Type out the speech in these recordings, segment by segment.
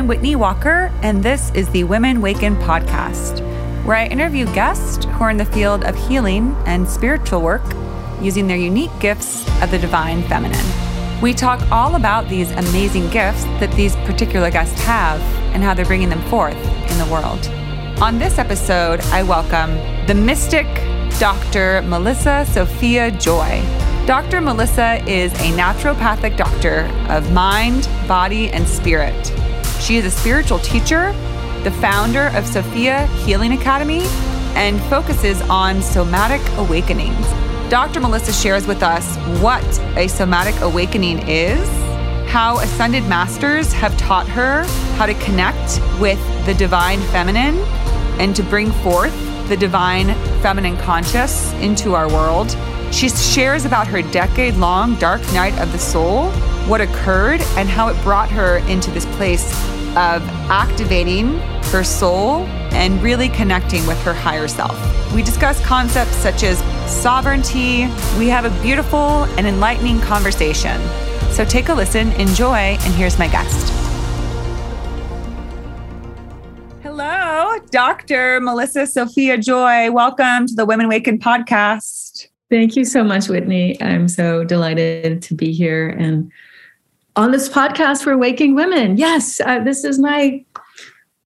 I'm Whitney Walker, and this is the Women Waken podcast, where I interview guests who are in the field of healing and spiritual work using their unique gifts of the divine feminine. We talk all about these amazing gifts that these particular guests have and how they're bringing them forth in the world. On this episode, I welcome the mystic Dr. Melissa Sophia Joy. Dr. Melissa is a naturopathic doctor of mind, body, and spirit. She is a spiritual teacher, the founder of Sophia Healing Academy, and focuses on somatic awakenings. Dr. Melissa shares with us what a somatic awakening is, how ascended masters have taught her how to connect with the divine feminine and to bring forth the divine feminine conscious into our world. She shares about her decade long dark night of the soul, what occurred, and how it brought her into this place of activating her soul and really connecting with her higher self. We discuss concepts such as sovereignty. We have a beautiful and enlightening conversation. So take a listen, enjoy, and here's my guest. Hello, Dr. Melissa Sophia Joy. Welcome to the Women Waken podcast. Thank you so much, Whitney. I'm so delighted to be here and on this podcast for Waking Women. Yes, uh, this is my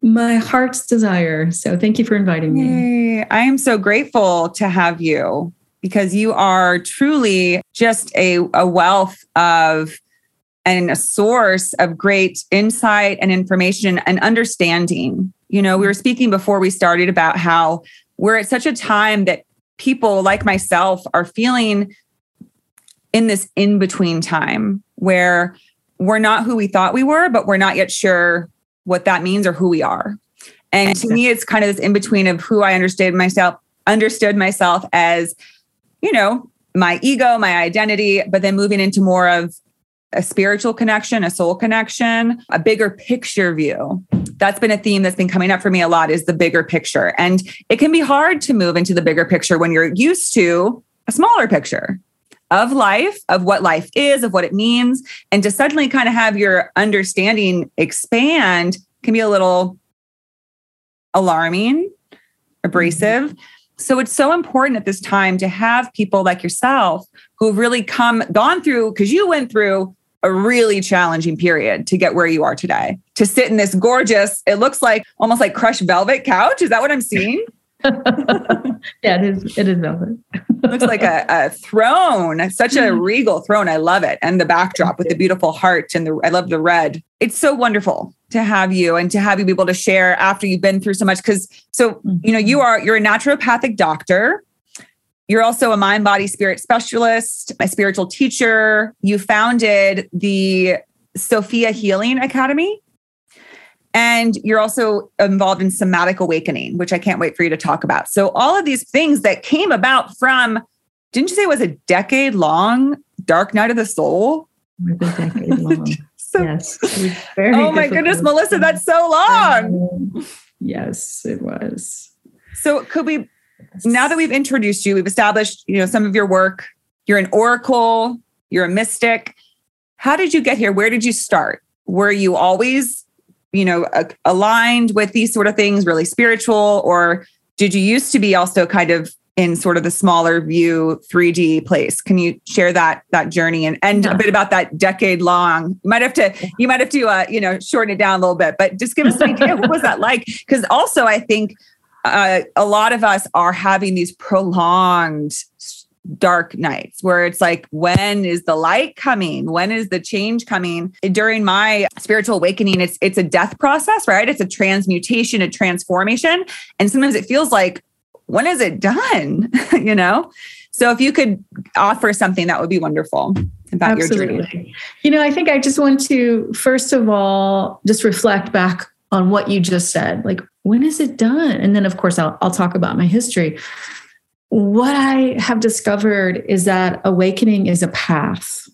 my heart's desire. So thank you for inviting me. Yay. I am so grateful to have you because you are truly just a, a wealth of and a source of great insight and information and understanding. You know, we were speaking before we started about how we're at such a time that people like myself are feeling in this in between time where we're not who we thought we were, but we're not yet sure what that means or who we are. And to me, it's kind of this in between of who I understood myself, understood myself as, you know, my ego, my identity, but then moving into more of a spiritual connection, a soul connection, a bigger picture view. That's been a theme that's been coming up for me a lot is the bigger picture. And it can be hard to move into the bigger picture when you're used to a smaller picture of life, of what life is, of what it means. And to suddenly kind of have your understanding expand can be a little alarming, abrasive. Mm-hmm. So it's so important at this time to have people like yourself who've really come, gone through, because you went through a really challenging period to get where you are today. To sit in this gorgeous, it looks like almost like crushed velvet couch. Is that what I'm seeing? yeah, it is. It is velvet. looks like a, a, throne, such a mm-hmm. regal throne. I love it, and the backdrop with the beautiful heart and the. I love the red. It's so wonderful to have you and to have you be able to share after you've been through so much. Because so you know you are you're a naturopathic doctor. You're also a mind body spirit specialist, a spiritual teacher. You founded the Sophia Healing Academy. And you're also involved in somatic awakening, which I can't wait for you to talk about. So, all of these things that came about from, didn't you say it was a decade long dark night of the soul? It was a decade long. so, yes. oh my goodness, Melissa, that's so long. yes, it was. So, could we, now that we've introduced you, we've established, you know, some of your work, you're an oracle, you're a mystic. How did you get here? Where did you start? Were you always you know, aligned with these sort of things, really spiritual? Or did you used to be also kind of in sort of the smaller view 3D place? Can you share that that journey and, and yeah. a bit about that decade long? You might have to you might have to uh, you know shorten it down a little bit, but just give us an idea what was that like? Because also I think uh, a lot of us are having these prolonged dark nights where it's like when is the light coming? When is the change coming? During my spiritual awakening it's it's a death process right? It's a transmutation a transformation. And sometimes it feels like when is it done? You know? So if you could offer something that would be wonderful about Absolutely. your journey. You know i think i just want to first of all just reflect back on what you just said. Like when is it done? And then of course i'll, I'll talk about my history what I have discovered is that awakening is a path.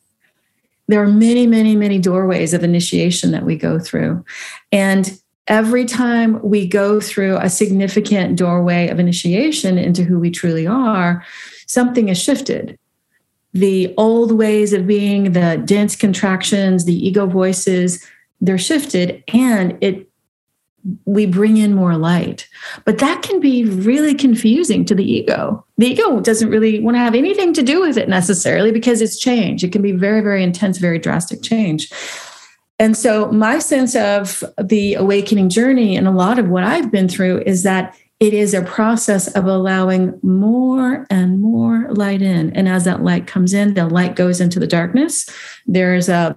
There are many, many, many doorways of initiation that we go through. And every time we go through a significant doorway of initiation into who we truly are, something has shifted. The old ways of being, the dense contractions, the ego voices, they're shifted and it we bring in more light. But that can be really confusing to the ego. The ego doesn't really want to have anything to do with it necessarily because it's change. It can be very, very intense, very drastic change. And so, my sense of the awakening journey and a lot of what I've been through is that it is a process of allowing more and more light in. And as that light comes in, the light goes into the darkness. There's a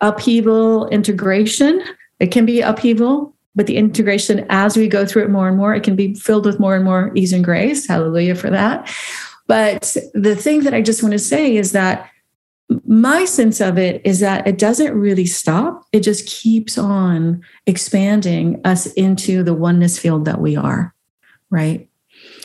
upheaval integration. It can be upheaval but the integration as we go through it more and more it can be filled with more and more ease and grace. Hallelujah for that. But the thing that i just want to say is that my sense of it is that it doesn't really stop. It just keeps on expanding us into the oneness field that we are right?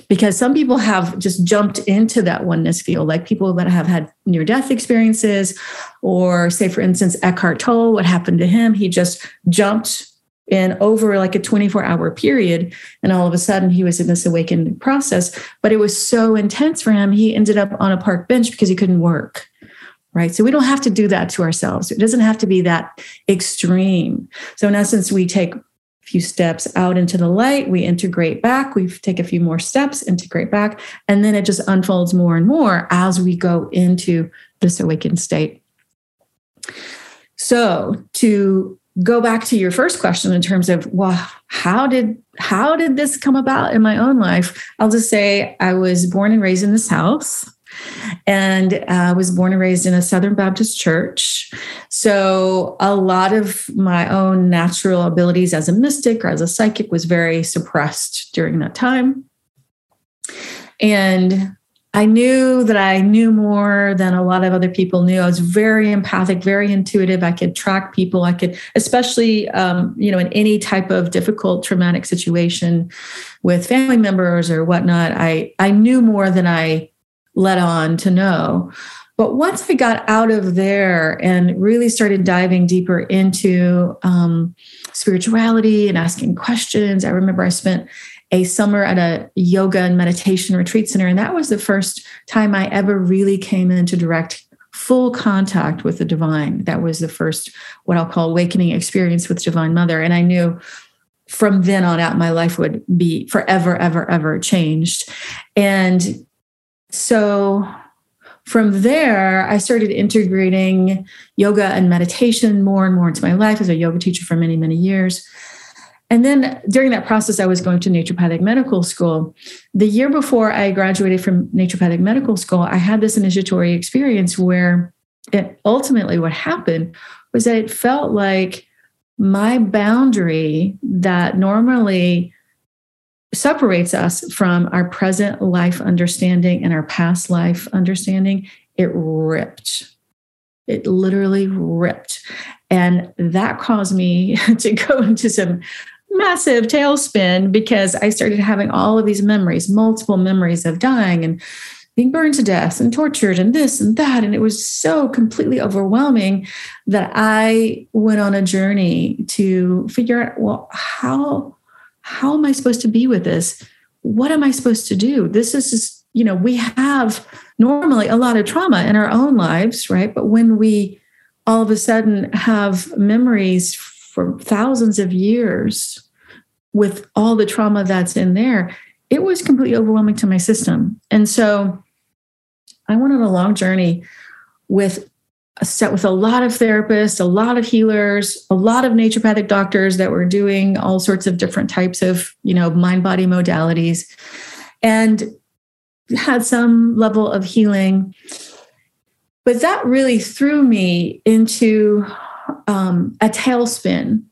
Because some people have just jumped into that oneness field like people that have had near death experiences or say for instance eckhart tolle what happened to him? He just jumped and over like a 24 hour period. And all of a sudden he was in this awakened process but it was so intense for him. He ended up on a park bench because he couldn't work right? So we don't have to do that to ourselves. It doesn't have to be that extreme. So in essence we take a few steps out into the light. We integrate back. We take a few more steps integrate back. And then it just unfolds more and more as we go into this awakened state. So to go back to your first question in terms of well how did how did this come about in my own life? I'll just say i was born and raised in this house and i uh, was born and raised in a southern baptist church. So a lot of my own natural abilities as a mystic or as a psychic was very suppressed during that time. And I knew that I knew more than a lot of other people knew. I was very empathic, very intuitive. I could track people. I could, especially, um, you know, in any type of difficult, traumatic situation with family members or whatnot. I I knew more than I let on to know. But once I got out of there and really started diving deeper into um, spirituality and asking questions, I remember I spent a summer at a yoga and meditation retreat center. And that was the first time I ever really came into direct full contact with the divine. That was the first, what I'll call awakening experience with Divine Mother. And I knew from then on out, my life would be forever, ever, ever changed. And so from there, I started integrating yoga and meditation more and more into my life as a yoga teacher for many, many years. And then during that process, I was going to naturopathic medical school. The year before I graduated from naturopathic medical school, I had this initiatory experience where it ultimately what happened was that it felt like my boundary that normally separates us from our present life understanding and our past life understanding, it ripped. It literally ripped. And that caused me to go into some massive tailspin because I started having all of these memories, multiple memories of dying and being burned to death and tortured and this and that. And it was so completely overwhelming that I went on a journey to figure out, well, how how am I supposed to be with this? What am I supposed to do? This is just, you know, we have normally a lot of trauma in our own lives, right? But when we all of a sudden have memories for thousands of years with all the trauma that's in there, it was completely overwhelming to my system. And so I went on a long journey with a set with a lot of therapists, a lot of healers, a lot of naturopathic doctors that were doing all sorts of different types of, you know, mind body modalities and had some level of healing. But that really threw me into um, a tailspin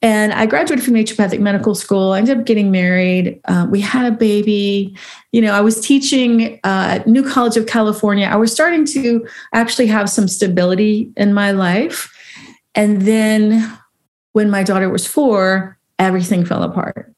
and I graduated from naturopathic medical school. I ended up getting married. Uh, we had a baby. You know, I was teaching uh, at New College of California. I was starting to actually have some stability in my life. And then when my daughter was four, everything fell apart.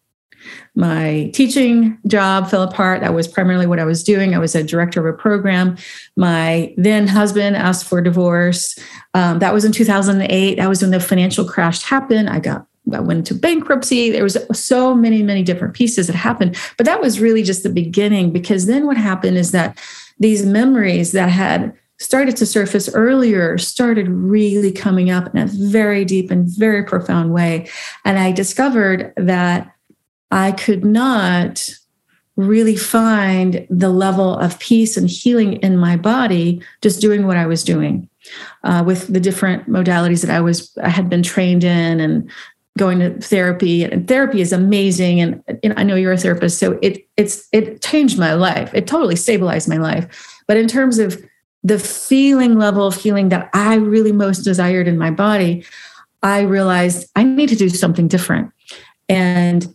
My teaching job fell apart. That was primarily what I was doing. I was a director of a program. My then husband asked for divorce. Um, that was in 2008. That was when the financial crash happened. I got I went into bankruptcy. There was so many, many different pieces that happened. But that was really just the beginning because then what happened is that these memories that had started to surface earlier started really coming up in a very deep and very profound way. And I discovered that I could not really find the level of peace and healing in my body just doing what I was doing. Uh, with the different modalities that I was I had been trained in and going to therapy and therapy is amazing and, and I know you're a therapist so it it's it changed my life it totally stabilized my life but in terms of the feeling level of healing that I really most desired in my body, I realized I need to do something different. And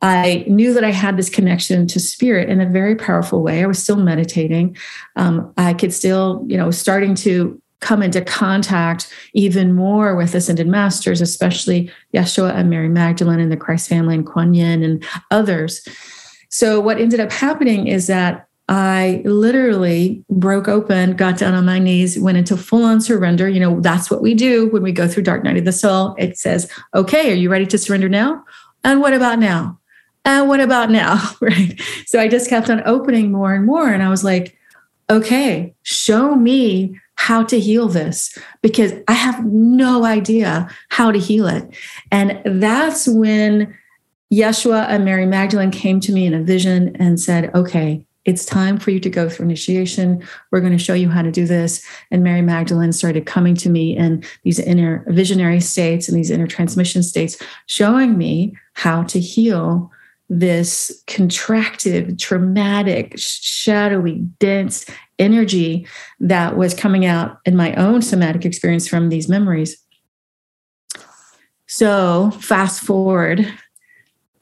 I knew that I had this connection to spirit in a very powerful way. I was still meditating. Um, I could still, you know, starting to come into contact even more with ascended masters, especially Yeshua and Mary Magdalene and the Christ family and Kuan Yin and others. So what ended up happening is that I literally broke open, got down on my knees, went into full on surrender. You know, that's what we do when we go through Dark Night of the Soul. It says, okay, are you ready to surrender now? And what about now? And what about now? Right. So I just kept on opening more and more. And I was like, okay, show me how to heal this because I have no idea how to heal it. And that's when Yeshua and Mary Magdalene came to me in a vision and said, okay, it's time for you to go through initiation. We're going to show you how to do this. And Mary Magdalene started coming to me in these inner visionary states and these inner transmission states, showing me how to heal this contracted, traumatic, shadowy, dense energy that was coming out in my own somatic experience from these memories. So, fast forward,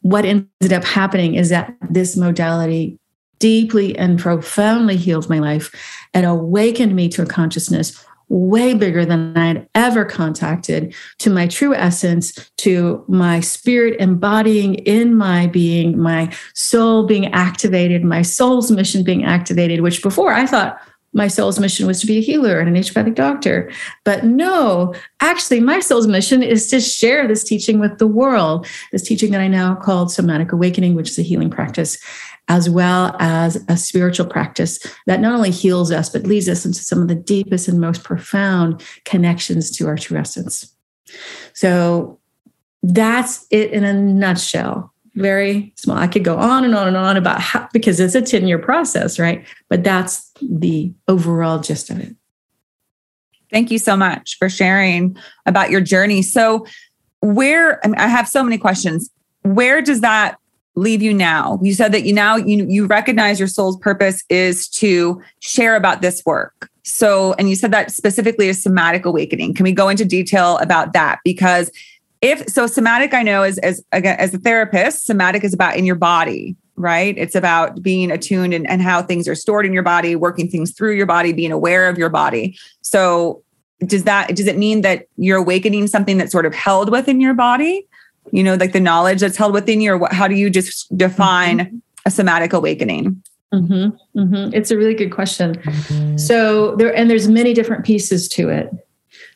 what ended up happening is that this modality deeply and profoundly healed my life and awakened me to a consciousness way bigger than I had ever contacted to my true essence, to my spirit embodying in my being, my soul being activated, my soul's mission being activated, which before I thought my soul's mission was to be a healer and an naturopathic doctor. But no, actually, my soul's mission is to share this teaching with the world, this teaching that I now call somatic awakening, which is a healing practice as well as a spiritual practice that not only heals us, but leads us into some of the deepest and most profound connections to our true essence. So that's it in a nutshell. Very small. I could go on and on and on about how, because it's a 10 year process, right? But that's the overall gist of it. Thank you so much for sharing about your journey. So, where I, I have so many questions. Where does that leave you now? You said that you now you you recognize your soul's purpose is to share about this work. So, and you said that specifically is somatic awakening. Can we go into detail about that? Because if so, somatic, I know as as as a therapist, somatic is about in your body, right? It's about being attuned and, and how things are stored in your body, working things through your body, being aware of your body. So does that does it mean that you're awakening something that's sort of held within your body you know, like the knowledge that's held within you, or what, how do you just define mm-hmm. a somatic awakening? Mm-hmm, mm-hmm. It's a really good question. So there, and there's many different pieces to it.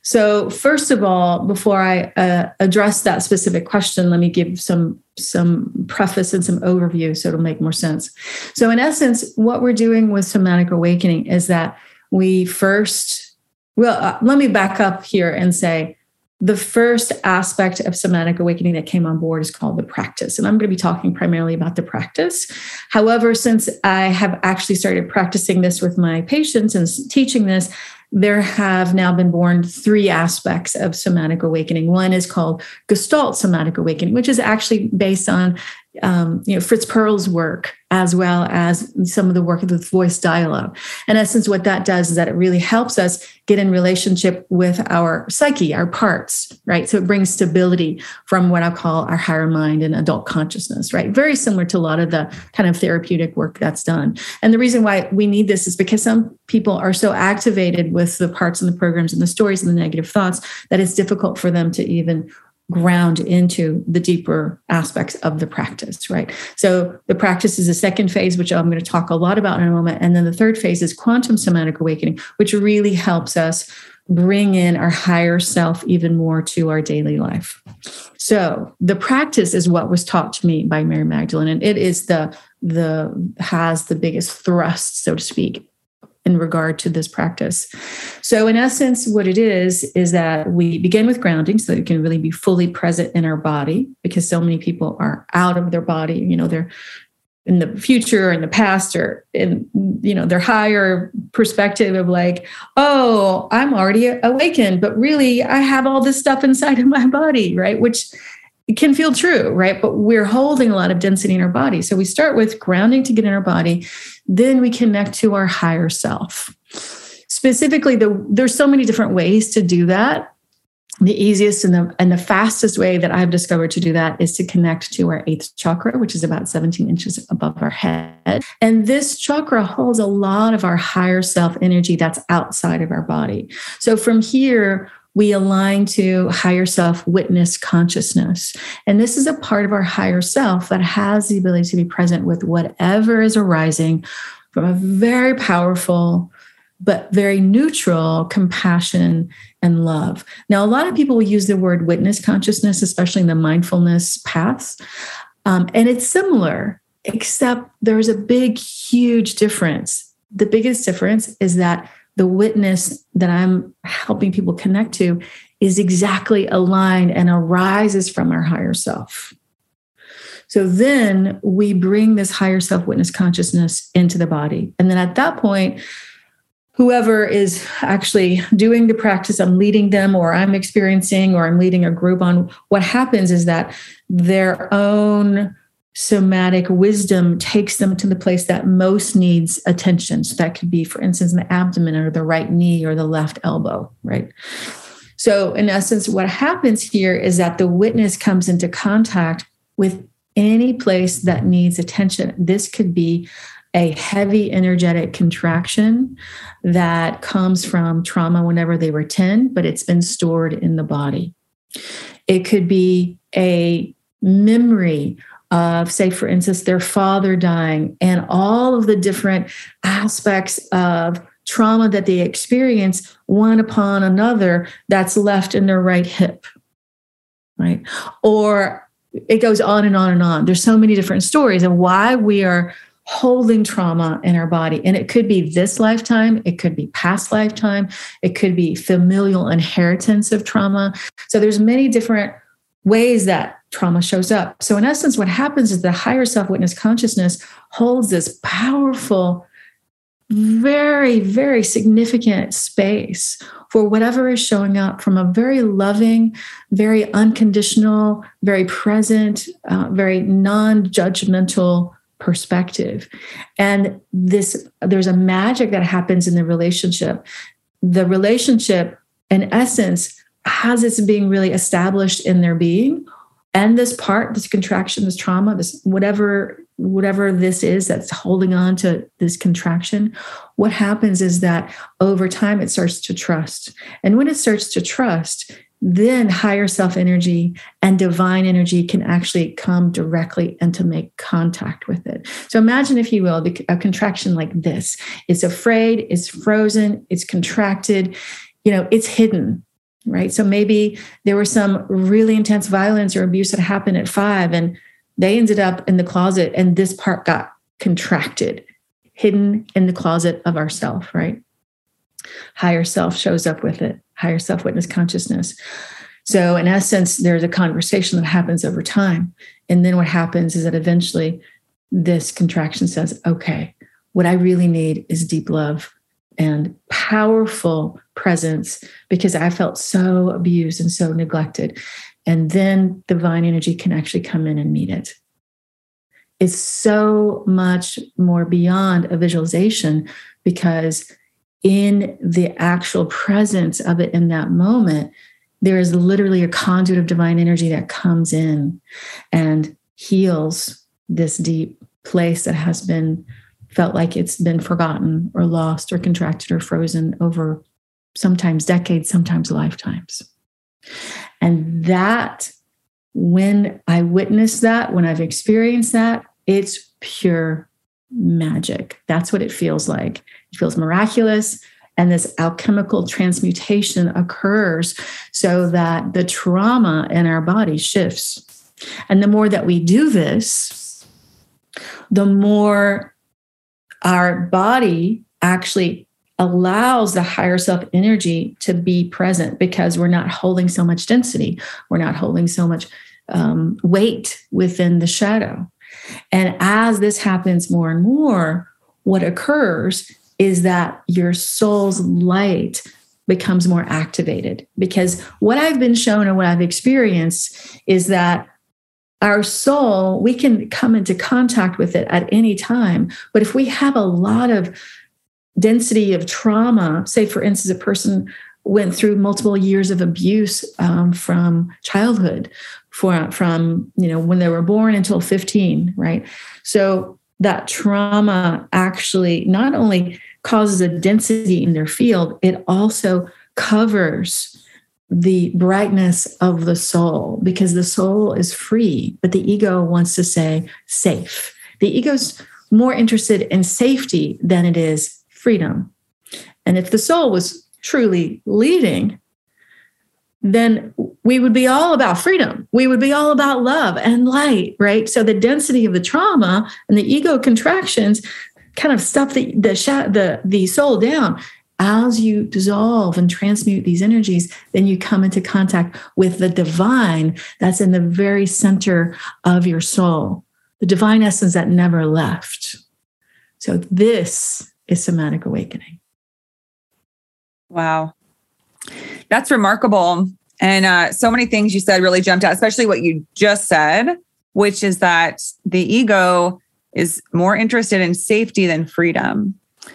So first of all, before I uh, address that specific question, let me give some some preface and some overview so it'll make more sense. So in essence, what we're doing with somatic awakening is that we first, well, uh, let me back up here and say the first aspect of somatic awakening that came on board is called the practice. And I'm going to be talking primarily about the practice. However, since I have actually started practicing this with my patients and teaching this, there have now been born three aspects of somatic awakening. One is called Gestalt somatic awakening, which is actually based on um, you know Fritz Perls' work as well as some of the work with voice dialogue. In essence, what that does is that it really helps us get in relationship with our psyche, our parts, right? So it brings stability from what I call our higher mind and adult consciousness, right? Very similar to a lot of the kind of therapeutic work that's done. And the reason why we need this is because some people are so activated with the parts and the programs and the stories and the negative thoughts that it's difficult for them to even ground into the deeper aspects of the practice, right? So the practice is a second phase, which I'm going to talk a lot about in a moment. And then the third phase is quantum somatic awakening, which really helps us bring in our higher self even more to our daily life. So the practice is what was taught to me by Mary Magdalene, and it is the the has the biggest thrust, so to speak, in regard to this practice. So, in essence, what it is is that we begin with grounding so that we can really be fully present in our body because so many people are out of their body. You know, they're in the future in the past or in you know their higher perspective of like oh i'm already awakened but really i have all this stuff inside of my body right which can feel true right but we're holding a lot of density in our body so we start with grounding to get in our body then we connect to our higher self specifically the, there's so many different ways to do that the easiest and the, and the fastest way that I've discovered to do that is to connect to our eighth chakra, which is about 17 inches above our head. And this chakra holds a lot of our higher self energy that's outside of our body. So from here, we align to higher self witness consciousness. And this is a part of our higher self that has the ability to be present with whatever is arising from a very powerful, but very neutral compassion and love. Now, a lot of people will use the word witness consciousness, especially in the mindfulness paths. Um, and it's similar, except there's a big, huge difference. The biggest difference is that the witness that I'm helping people connect to is exactly aligned and arises from our higher self. So then we bring this higher self witness consciousness into the body. And then at that point, whoever is actually doing the practice, I'm leading them, or I'm experiencing, or I'm leading a group on, what happens is that their own somatic wisdom takes them to the place that most needs attention. So that could be, for instance, the abdomen or the right knee or the left elbow, right? So, in essence, what happens here is that the witness comes into contact with any place that needs attention. This could be a heavy energetic contraction that comes from trauma whenever they were 10, but it's been stored in the body. It could be a memory of, say, for instance, their father dying and all of the different aspects of trauma that they experience one upon another that's left in their right hip, right? Or it goes on and on and on. There's so many different stories of why we are holding trauma in our body. And it could be this lifetime, it could be past lifetime, it could be familial inheritance of trauma. So there's many different ways that trauma shows up. So in essence, what happens is the higher self-witness consciousness holds this powerful, very, very significant space for whatever is showing up from a very loving, very unconditional, very present, uh, very non-judgmental perspective and this there's a magic that happens in the relationship the relationship in essence has its being really established in their being and this part this contraction this trauma this whatever whatever this is that's holding on to this contraction what happens is that over time it starts to trust and when it starts to trust then higher self energy and divine energy can actually come directly and to make contact with it. So imagine, if you will, a contraction like this it's afraid, it's frozen, it's contracted, you know, it's hidden. Right. So maybe there was some really intense violence or abuse that happened at five, and they ended up in the closet, and this part got contracted, hidden in the closet of ourself, right? Higher self shows up with it higher self witness consciousness. So, in essence, there's a conversation that happens over time. And then what happens is that eventually this contraction says, okay, what I really need is deep love and powerful presence because I felt so abused and so neglected. And then divine energy can actually come in and meet it. It's so much more beyond a visualization because in the actual presence of it in that moment, there is literally a conduit of divine energy that comes in and heals this deep place that has been felt like it's been forgotten or lost or contracted or frozen over sometimes decades, sometimes lifetimes. And that, when I witness that, when I've experienced that, it's pure magic. That's what it feels like. It feels miraculous. And this alchemical transmutation occurs so that the trauma in our body shifts. And the more that we do this, the more our body actually allows the higher self energy to be present because we're not holding so much density. We're not holding so much um, weight within the shadow. And as this happens more and more, what occurs is that your soul's light becomes more activated. Because what I've been shown and what I've experienced is that our soul, we can come into contact with it at any time. But if we have a lot of density of trauma, say, for instance, a person went through multiple years of abuse um, from childhood, for, from you know when they were born until 15, right? So that trauma actually not only causes a density in their field, it also covers the brightness of the soul because the soul is free, but the ego wants to say safe. The ego's more interested in safety than it is freedom. And if the soul was truly leading, then we would be all about freedom. We would be all about love and light, right? So the density of the trauma and the ego contractions kind of stuff the the the, the soul down. As you dissolve and transmute these energies, then you come into contact with the divine that's in the very center of your soul, the divine essence that never left. So this is somatic awakening. Wow. That's remarkable. And uh, so many things you said really jumped out, especially what you just said, which is that the ego is more interested in safety than freedom.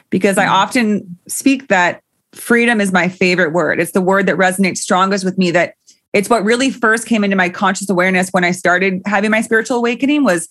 Because I mm-hmm. often speak that freedom is my favorite word. It's the word that resonates strongest with me that it's what really first came into my conscious awareness when I started having my spiritual awakening was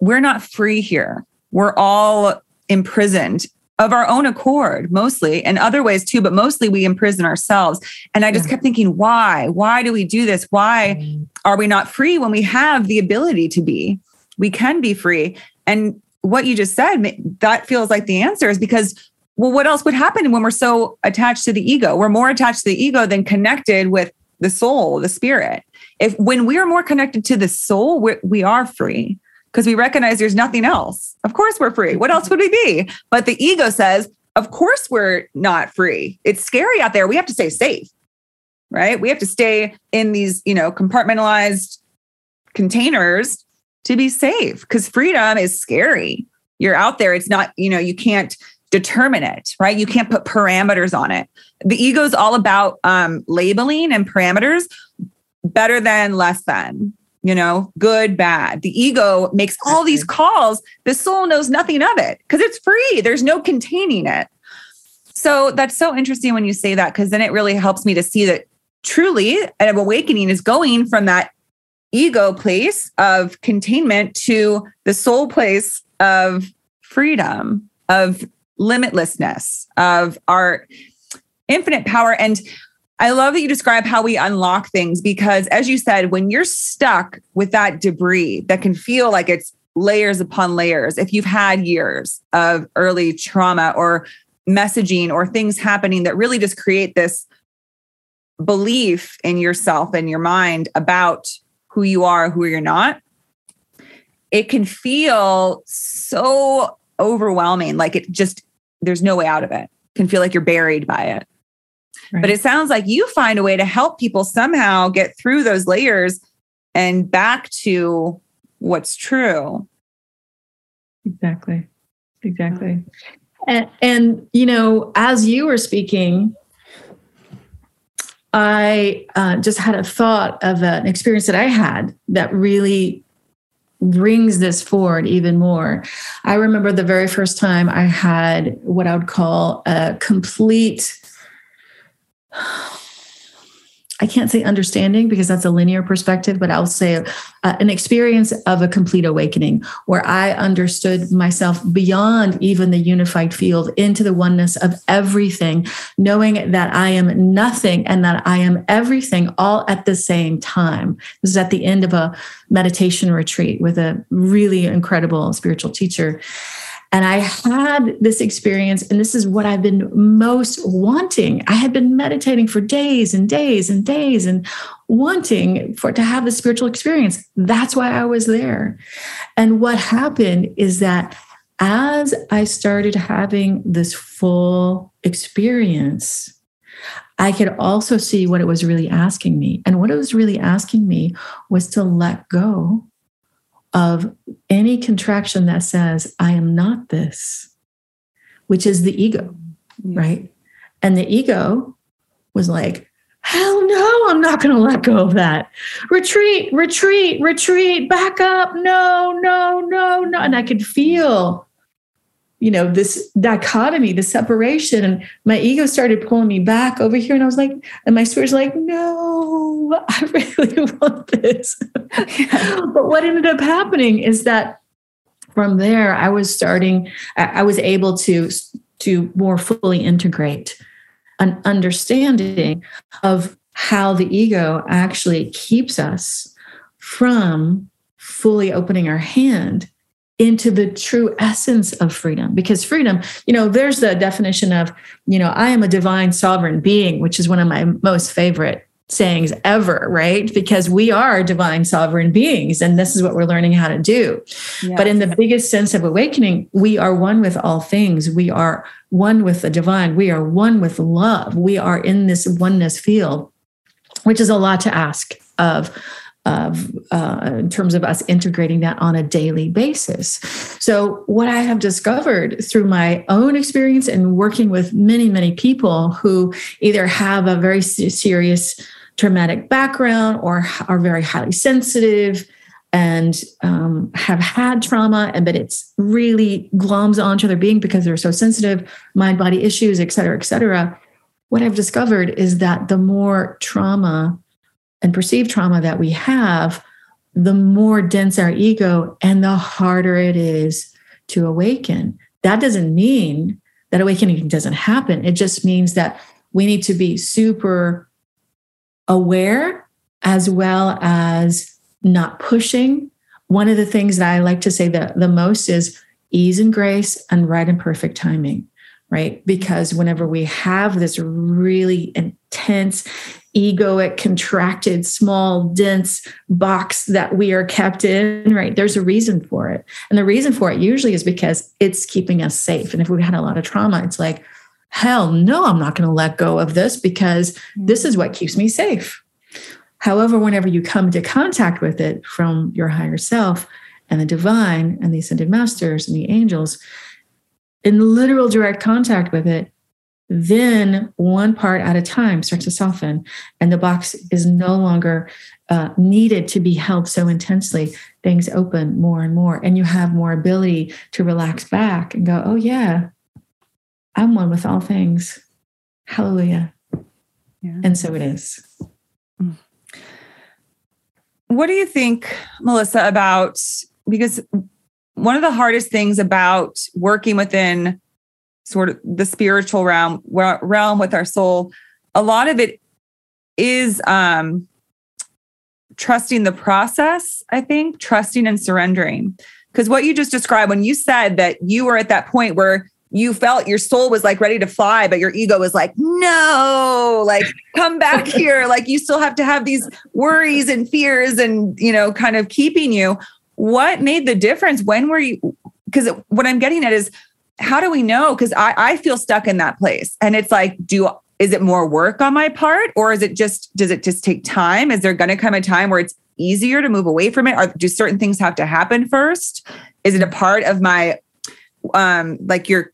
we're not free here. We're all imprisoned of our own accord, mostly, and other ways too, but mostly we imprison ourselves. And I just yeah. kept thinking, why? Why do we do this? Why mm. are we not free when we have the ability to be? We can be free. And what you just said, that feels like the answer is because, well, what else would happen when we're so attached to the ego? We're more attached to the ego than connected with the soul, the spirit. If when we are more connected to the soul, we're, we are free because we recognize there's nothing else. Of course, we're free. What else would we be? But the ego says, of course, we're not free. It's scary out there. We have to stay safe, right? We have to stay in these, you know, compartmentalized containers to be safe because freedom is scary. You're out there. It's not, you know, you can't determine it, right? You can't put parameters on it. The ego is all about um, labeling and parameters better than, less than you know, good, bad. The ego makes all these calls. The soul knows nothing of it because it's free. There's no containing it. So that's so interesting when you say that because then it really helps me to see that truly an awakening is going from that ego place of containment to the soul place of freedom, of limitlessness, of our infinite power. And I love that you describe how we unlock things because, as you said, when you're stuck with that debris that can feel like it's layers upon layers, if you've had years of early trauma or messaging or things happening that really just create this belief in yourself and your mind about who you are, who you're not, it can feel so overwhelming. Like it just, there's no way out of it. it can feel like you're buried by it. Right. But it sounds like you find a way to help people somehow get through those layers and back to what's true. Exactly. Exactly. And, and you know, as you were speaking, I uh, just had a thought of an experience that I had that really brings this forward even more. I remember the very first time I had what I would call a complete I can't say understanding because that's a linear perspective, but I'll say uh, an experience of a complete awakening where I understood myself beyond even the unified field into the oneness of everything, knowing that I am nothing and that I am everything all at the same time. This is at the end of a meditation retreat with a really incredible spiritual teacher. And I had this experience, and this is what I've been most wanting. I had been meditating for days and days and days and wanting for to have the spiritual experience. That's why I was there. And what happened is that as I started having this full experience, I could also see what it was really asking me. And what it was really asking me was to let go of any contraction that says, I am not this, which is the ego, right? And the ego was like, hell no, I'm not going to let go of that. Retreat, retreat, retreat, back up. No, no, no, no. And I could feel you know this dichotomy the separation and my ego started pulling me back over here and i was like and my spirit's like no i really want this. But what ended up happening is that from there i was starting i was able to to more fully integrate an understanding of how the ego actually keeps us from fully opening our hand into the true essence of freedom. Because freedom you know there's the definition of you know i am a divine sovereign being which is one of my most favorite sayings ever right? Because we are divine sovereign beings and this is what we're learning how to do. Yes. but in the biggest sense of awakening we are one with all things. We are one with the divine. We are one with love. We are in this oneness field which is a lot to ask of of uh, in terms of us integrating that on a daily basis. So, what I have discovered through my own experience and working with many, many people who either have a very serious traumatic background or are very highly sensitive and um, have had trauma and but it's really gloms onto their being because they're so sensitive mind body issues et cetera et cetera what i've discovered is that the more trauma and perceived trauma that we have, the more dense our ego and the harder it is to awaken. That doesn't mean that awakening doesn't happen. It just means that we need to be super aware as well as not pushing. One of the things that I like to say that the most is ease and grace and right and perfect timing, right? Because whenever we have this really intense egoic, contracted, small, dense box that we are kept in, right? There's a reason for it. And the reason for it usually is because it's keeping us safe. And if we had a lot of trauma, it's like, hell no, I'm not going to let go of this because this is what keeps me safe. However, whenever you come into contact with it from your higher self and the divine and the ascended masters and the angels, in literal direct contact with it, then one part at a time starts to soften and the box is no longer uh, needed to be held so intensely things open more and more and you have more ability to relax back and go oh yeah i'm one with all things hallelujah yeah. and so it is mm. what do you think melissa about because one of the hardest things about working within sort of the spiritual realm realm with our soul. A lot of it is um trusting the process i think trusting and surrendering. Because what you just described when you said that you were at that point where you felt your soul was like ready to fly but your ego was like no like come back here. Like you still have to have these worries and fears and you know kind of keeping you. What made the difference? When were you because what i'm getting at is how do we know? Because I, I feel stuck in that place. And it's like, do is it more work on my part? Or is it just, does it just take time? Is there going to come a time where it's easier to move away from it? Or do certain things have to happen first? Is it a part of my um like your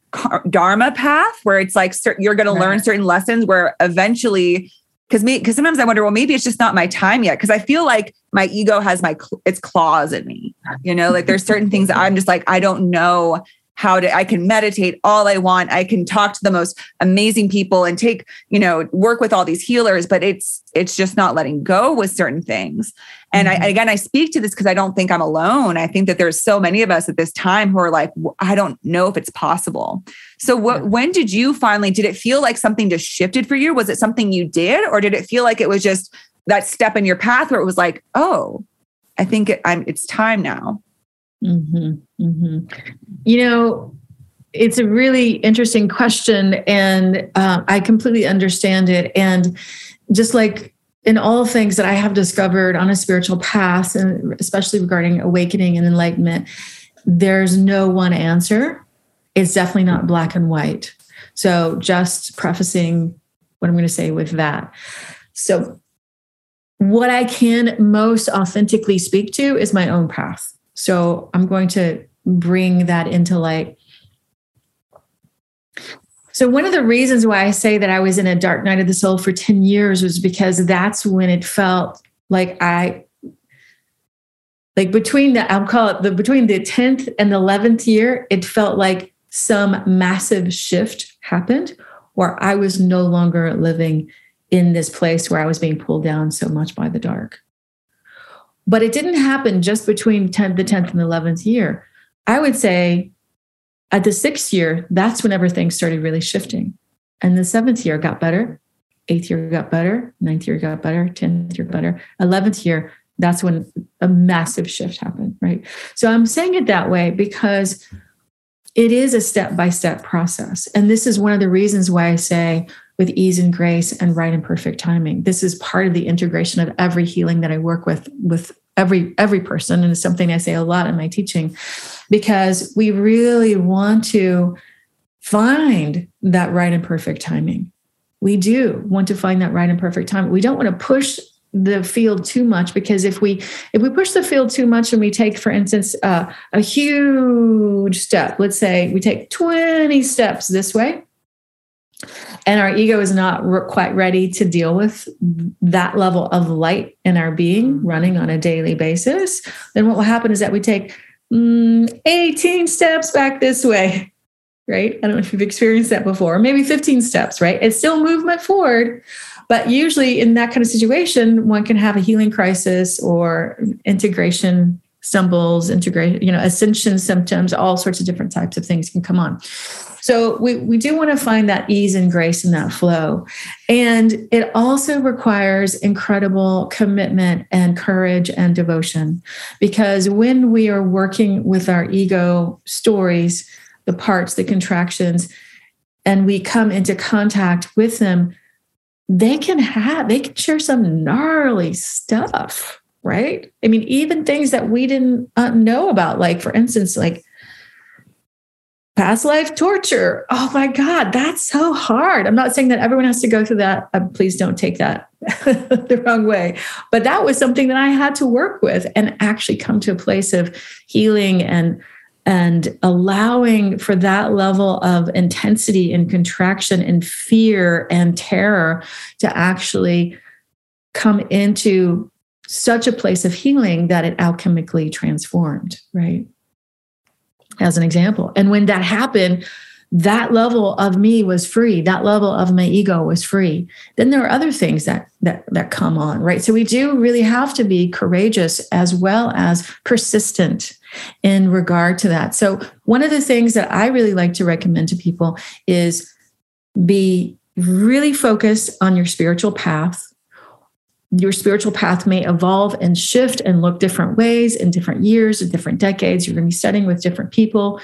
dharma path where it's like you're going right. to learn certain lessons where eventually because me because sometimes i wonder well maybe it's just not my time yet because i feel like my ego has my its claws in me you know like there's certain things that i'm just like i don't know how to i can meditate all i want. I can talk to the most amazing people and take you know work with all these healers but it's it's just not letting go with certain things. And mm-hmm. I, again i speak to this because i don't think i'm alone. I think that there's so many of us at this time who are like i don't know if it's possible. So what yeah. when did you finally did it feel like something just shifted for you? Was it something you did or did it feel like it was just that step in your path where it was like oh i think it, I'm, it's time now. Mm-hmm, mm-hmm. You know, it's a really interesting question, and uh, I completely understand it. And just like in all things that I have discovered on a spiritual path, and especially regarding awakening and enlightenment, there's no one answer. It's definitely not black and white. So just prefacing what I'm going to say with that. So what I can most authentically speak to is my own path. So I'm going to bring that into light. So, one of the reasons why I say that I was in a dark night of the soul for 10 years was because that's when it felt like I, like between the, I'll call it the between the 10th and the 11th year, it felt like some massive shift happened where I was no longer living in this place where I was being pulled down so much by the dark. But it didn't happen just between 10, the 10th and 11th year. I would say at the sixth year, that's when everything started really shifting. And the seventh year got better, eighth year got better, ninth year got better, 10th year better, 11th year, that's when a massive shift happened, right? So I'm saying it that way because it is a step by step process. And this is one of the reasons why I say with ease and grace and right and perfect timing. This is part of the integration of every healing that I work with with every every person and it's something I say a lot in my teaching because we really want to find that right and perfect timing. We do want to find that right and perfect time. We don't want to push the field too much because if we if we push the field too much and we take for instance uh, a huge step let's say we take 20 steps this way and our ego is not re- quite ready to deal with that level of light in our being running on a daily basis, then what will happen is that we take mm, 18 steps back this way, right? I don't know if you've experienced that before, maybe 15 steps, right? It's still movement forward. But usually in that kind of situation, one can have a healing crisis or integration stumbles, integration, you know, ascension symptoms, all sorts of different types of things can come on. So we, we do want to find that ease and grace in that flow. And it also requires incredible commitment and courage and devotion. Because when we are working with our ego stories, the parts, the contractions, and we come into contact with them, they can have, they can share some gnarly stuff, right? I mean, even things that we didn't uh, know about, like for instance, like past life torture. Oh my God, that's so hard. I'm not saying that everyone has to go through that. Uh, please don't take that the wrong way. But that was something that I had to work with and actually come to a place of healing and and allowing for that level of intensity and contraction and fear and terror to actually come into such a place of healing that it alchemically transformed, right? as an example. And when that happened, that level of me was free that level of my ego was free then there are other things that that that come on right so we do really have to be courageous as well as persistent in regard to that so one of the things that i really like to recommend to people is be really focused on your spiritual path your spiritual path may evolve and shift and look different ways in different years and different decades. You're going to be studying with different people,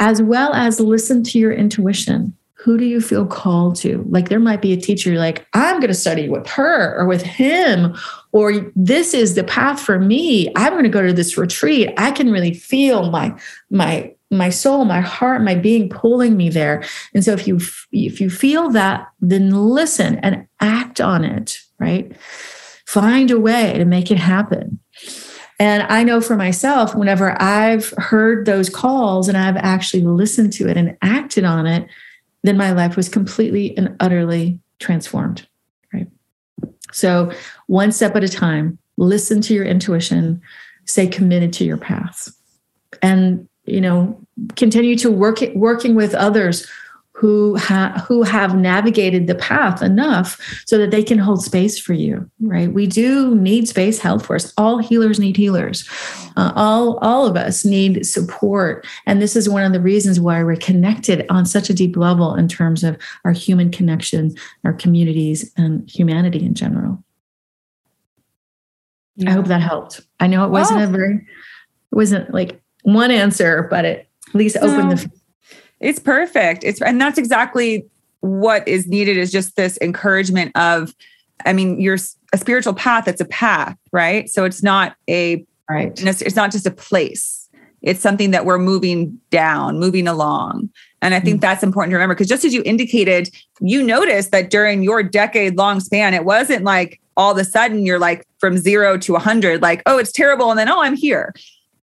as well as listen to your intuition. Who do you feel called to? Like there might be a teacher you're like, I'm going to study with her or with him, or this is the path for me. I'm going to go to this retreat. I can really feel my my my soul my heart my being pulling me there and so if you if you feel that then listen and act on it right find a way to make it happen. And I know for myself, whenever I've heard those calls and I've actually listened to it and acted on it, then my life was completely and utterly transformed. Right. So, one step at a time, listen to your intuition, stay committed to your path. And, you know, continue to work it, working with others who ha- who have navigated the path enough so that they can hold space for you right? We do need space held for us. All healers need healers. Uh, all all of us need support. And this is one of the reasons why we're connected on such a deep level in terms of our human connection our communities and humanity in general. Yeah. i hope that helped. I know it wasn't well, a very it wasn't like one answer but it at least opened the it's perfect. It's and that's exactly what is needed is just this encouragement of I mean, you're a spiritual path, it's a path, right? So it's not a right. It's not just a place. It's something that we're moving down, moving along. And I think mm-hmm. that's important to remember because just as you indicated, you noticed that during your decade long span, it wasn't like all of a sudden you're like from zero to 100, like, oh, it's terrible. And then, oh, I'm here.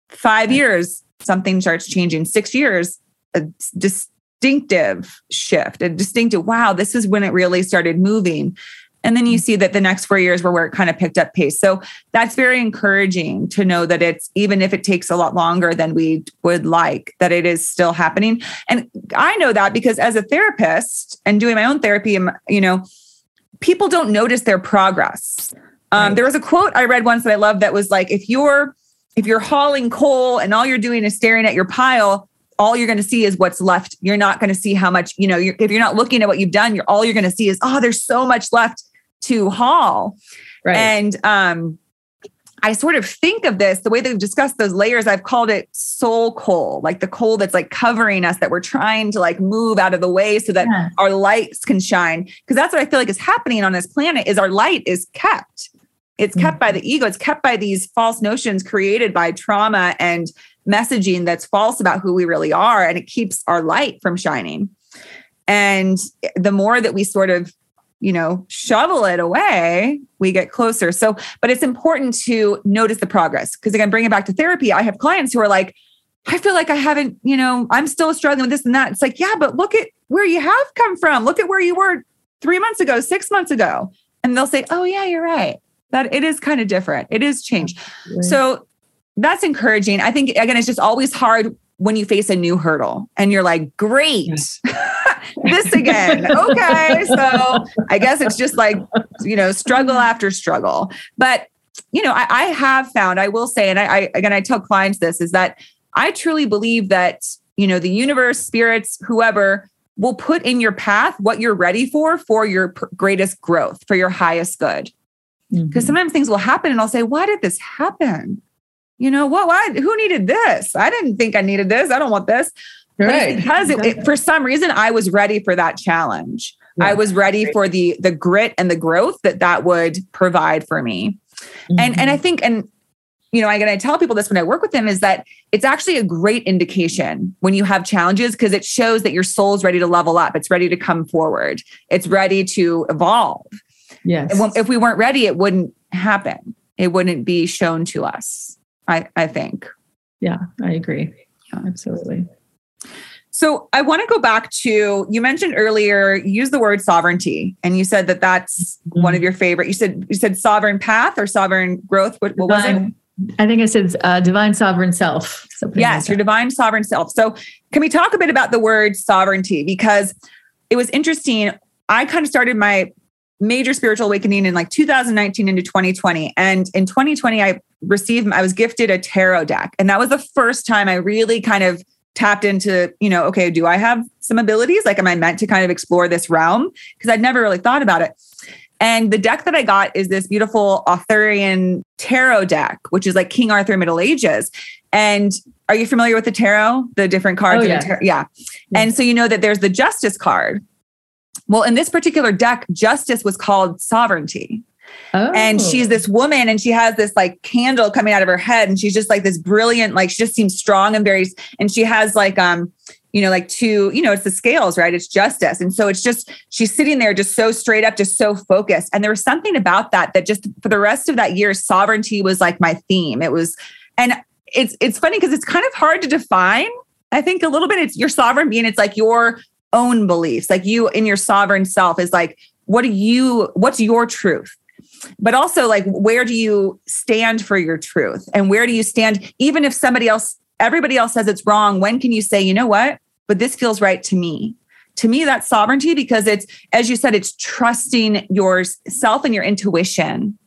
Five years, something starts changing. Six years, a distinctive shift, a distinctive, wow, this is when it really started moving. And then you see that the next four years were where it kind of picked up pace. So that's very encouraging to know that it's, even if it takes a lot longer than we would like, that it is still happening. And I know that because as a therapist and doing my own therapy, you know, people don't notice their progress. Um, right. There was a quote I read once that I love that was like, if you're, if you're hauling coal and all you're doing is staring at your pile, all you're going to see is what's left. You're not going to see how much, you know, you're, if you're not looking at what you've done, you're all you're going to see is, oh, there's so much left to haul. Right. And um, I sort of think of this the way that we've discussed those layers. I've called it soul coal, like the coal that's like covering us that we're trying to like move out of the way so that yeah. our lights can shine. Because that's what I feel like is happening on this planet is our light is kept. It's kept mm-hmm. by the ego. It's kept by these false notions created by trauma and messaging that's false about who we really are. And it keeps our light from shining. And the more that we sort of you know, shovel it away, we get closer. So, but it's important to notice the progress. Because again, bring it back to therapy. I have clients who are like, I feel like I haven't, you know, I'm still struggling with this and that. It's like, yeah, but look at where you have come from. Look at where you were three months ago, six months ago. And they'll say, oh, yeah, you're right. That it is kind of different. It is changed. Right. So that's encouraging. I think, again, it's just always hard when you face a new hurdle and you're like, great, this again. Okay. So I guess it's just like, you know, struggle after struggle. But, you know, I, I have found, I will say, and I, I, again, I tell clients this is that I truly believe that, you know, the universe, spirits, whoever will put in your path what you're ready for, for your pr- greatest growth, for your highest good. Because mm-hmm. sometimes things will happen and I'll say, why did this happen? You know what why who needed this i didn't think i needed this i don't want this right. because it, it, for some reason i was ready for that challenge yeah. i was ready right. for the the grit and the growth that that would provide for me mm-hmm. and and i mm-hmm. think and you know i I tell people this when i work with them is that it's actually a great indication when you have challenges because it shows that your soul's ready to level up it's ready to come forward it's ready to evolve yes if we weren't ready it wouldn't happen it wouldn't be shown to us I, I think. Yeah, I agree. Yeah. Absolutely. So I want to go back to you mentioned earlier use the word sovereignty and you said that that's mm-hmm. one of your favorite you said you said sovereign path or sovereign growth what, what was it I think I said uh, divine sovereign self. Yes, like your divine sovereign self. So, can we talk a bit about the word sovereignty? Because it was interesting. I kind of started my major spiritual awakening in like 2019 into 2020. And in 2020, I received, I was gifted a tarot deck. And that was the first time I really kind of tapped into, you know, okay, do I have some abilities? Like, am I meant to kind of explore this realm? Because I'd never really thought about it. And the deck that I got is this beautiful Arthurian tarot deck, which is like King Arthur Middle Ages. And are you familiar with the tarot? The different cards? Oh, yeah. Tar- yeah. And so you know that there's the justice card, well, in this particular deck, justice was called sovereignty. Oh. And she's this woman and she has this like candle coming out of her head and she's just like this brilliant like she just seems strong and very and she has like um you know like two you know it's the scales right? It's justice. And so it's just she's sitting there just so straight up just so focused. And there was something about that that just for the rest of that year sovereignty was like my theme. It was and it's it's funny because it's kind of hard to define I think a little bit. It's your sovereign being. It's like your own beliefs. Like you in your sovereign self is like what do you what's your truth? But also like where do you stand for your truth? And where do you stand? Even if somebody else everybody else says it's wrong when can you say you know what? But this feels right to me. To me that's sovereignty because it's as you said it's trusting yourself and your intuition.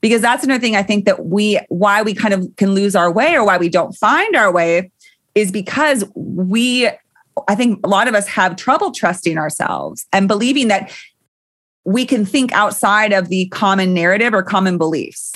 Because that's another thing i think that we why we kind of can lose our way or why we don't find our way is because we I think a lot of us have trouble trusting ourselves and believing that we can think outside of the common narrative or common beliefs.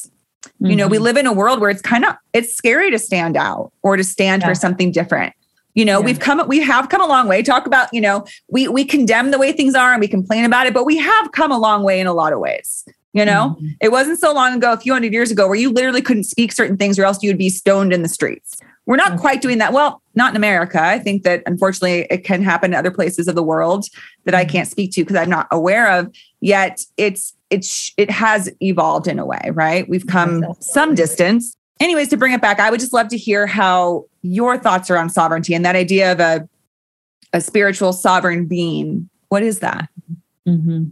Mm-hmm. You know, we mm-hmm. live in a world where it's kind of it's scary to stand out or to stand yeah. for something different. You know, yeah. we've come we have come a long way. Talk about, you know, we we condemn the way things are and we complain about it, but we have come a long way in a lot of ways. You know, mm-hmm. it wasn't so long ago, a few hundred years ago, where you literally couldn't speak certain things or else you would be stoned in the streets. We're not quite doing that. Well, not in America. I think that unfortunately it can happen in other places of the world that I mm-hmm. can't speak to because I'm not aware of. Yet it's it's it has evolved in a way, right? We've come some distance. Anyways, to bring it back, I would just love to hear how your thoughts around sovereignty and that idea of a a spiritual sovereign being. What is that? Mm-hmm.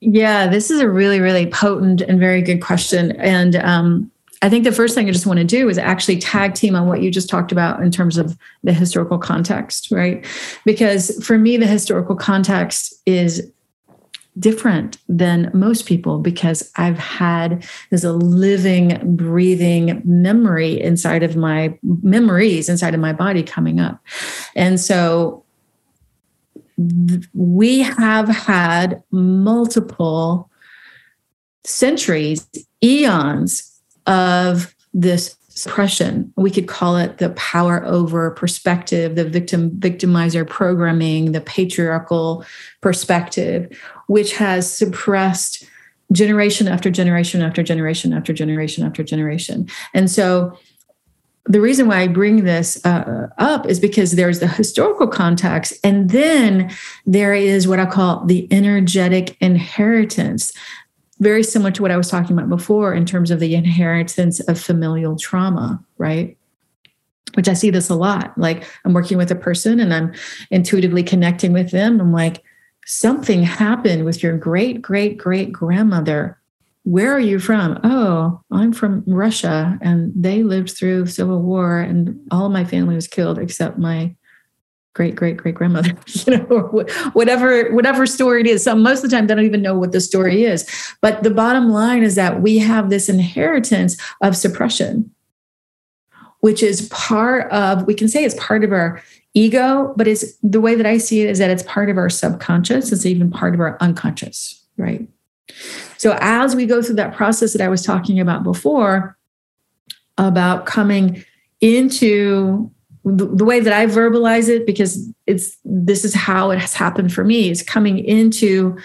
Yeah, this is a really, really potent and very good question. And um, I think the first thing I just want to do is actually tag team on what you just talked about in terms of the historical context, right? Because for me, the historical context is different than most people because I've had there's a living, breathing memory inside of my memories inside of my body coming up. And so we have had multiple centuries, eons of this suppression. We could call it the power over perspective, the victim victimizer programming, the patriarchal perspective, which has suppressed generation after generation after generation after generation after generation. And so the reason why I bring this uh, up is because there's the historical context, and then there is what I call the energetic inheritance, very similar to what I was talking about before in terms of the inheritance of familial trauma, right? Which I see this a lot. Like I'm working with a person and I'm intuitively connecting with them. I'm like, something happened with your great great great grandmother where are you from? Oh, I'm from Russia and they lived through civil war and all my family was killed except my great great great grandmother you know whatever whatever story it is. So most of the time they don't even know what the story is. But the bottom line is that we have this inheritance of suppression which is part of we can say it's part of our ego but it's the way that i see it is that it's part of our subconscious. It's even part of our unconscious right? So as we go through that process that I was talking about before, about coming into the, way that I verbalize it, because it's this is how it has happened for me, is coming into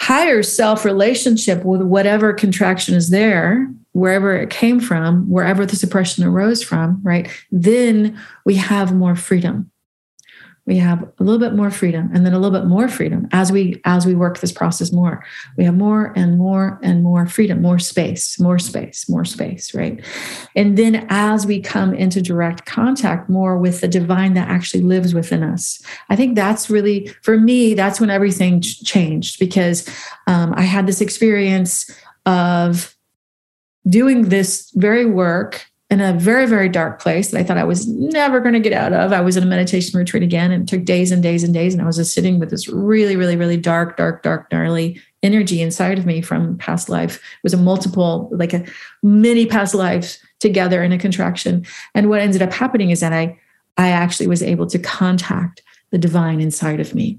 higher self relationship with whatever contraction is there, wherever it came from, wherever the suppression arose from, right? Then we have more freedom we have a little bit more freedom and then a little bit more freedom as we as we work this process more. We have more and more and more freedom more space more space more space right? And then as we come into direct contact more with the divine that actually lives within us i think that's really for me that's when everything changed because um, i had this experience of doing this very work in a very, very dark place that I thought I was never going to get out of. I was in a meditation retreat again and took days and days and days. And I was just sitting with this really, really, really dark, dark, dark, gnarly energy inside of me from past life. It was a multiple, like a many past lives together in a contraction. And what ended up happening is that I, I actually was able to contact the divine inside of me.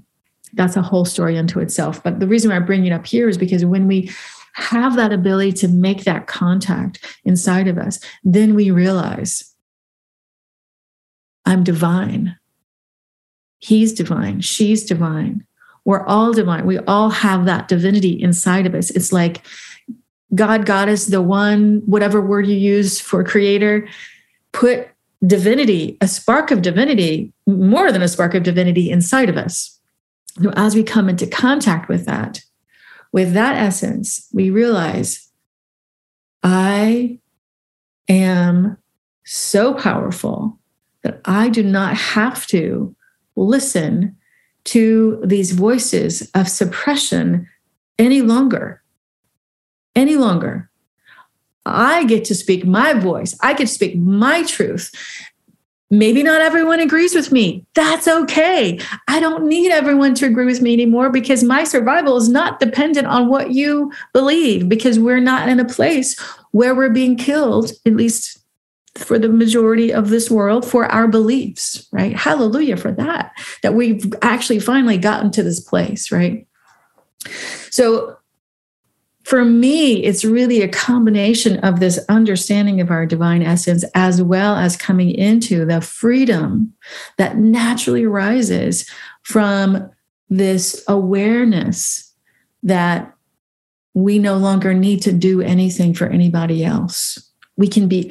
That's a whole story unto itself. But the reason why I bring it up here is because when we have that ability to make that contact inside of us, then we realize I'm divine. He's divine. She's divine. We're all divine. We all have that divinity inside of us. It's like God, God is the one, whatever word you use for creator, put divinity, a spark of divinity, more than a spark of divinity inside of us. So as we come into contact with that, with that essence, we realize I am so powerful that I do not have to listen to these voices of suppression any longer. Any longer. I get to speak my voice. I get to speak my truth. Maybe not everyone agrees with me. That's okay. I don't need everyone to agree with me anymore because my survival is not dependent on what you believe because we're not in a place where we're being killed, at least for the majority of this world, for our beliefs, right? Hallelujah for that, that we've actually finally gotten to this place, right? So for me, it's really a combination of this understanding of our divine essence as well as coming into the freedom that naturally arises from this awareness that we no longer need to do anything for anybody else. We can be,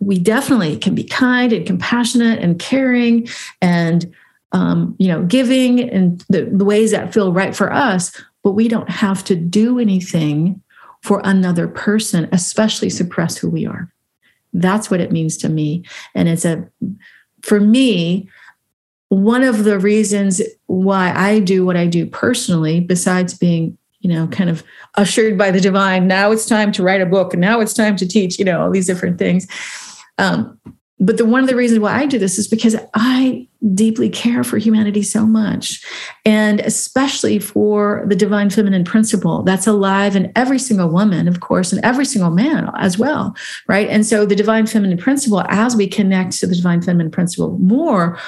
we definitely can be kind and compassionate and caring and, um, you know, giving and the, the ways that feel right for us, but we don't have to do anything for another person, especially suppress who we are. That's what it means to me. And it's a, for me, one of the reasons why I do what I do personally, besides being, you know, kind of ushered by the divine, now it's time to write a book, now it's time to teach, you know, all these different things. Um, but the one of the reasons why I do this is because I deeply care for humanity so much, and especially for the divine feminine principle that's alive in every single woman, of course, and every single man as well, right? And so the divine feminine principle, as we connect to the divine feminine principle more,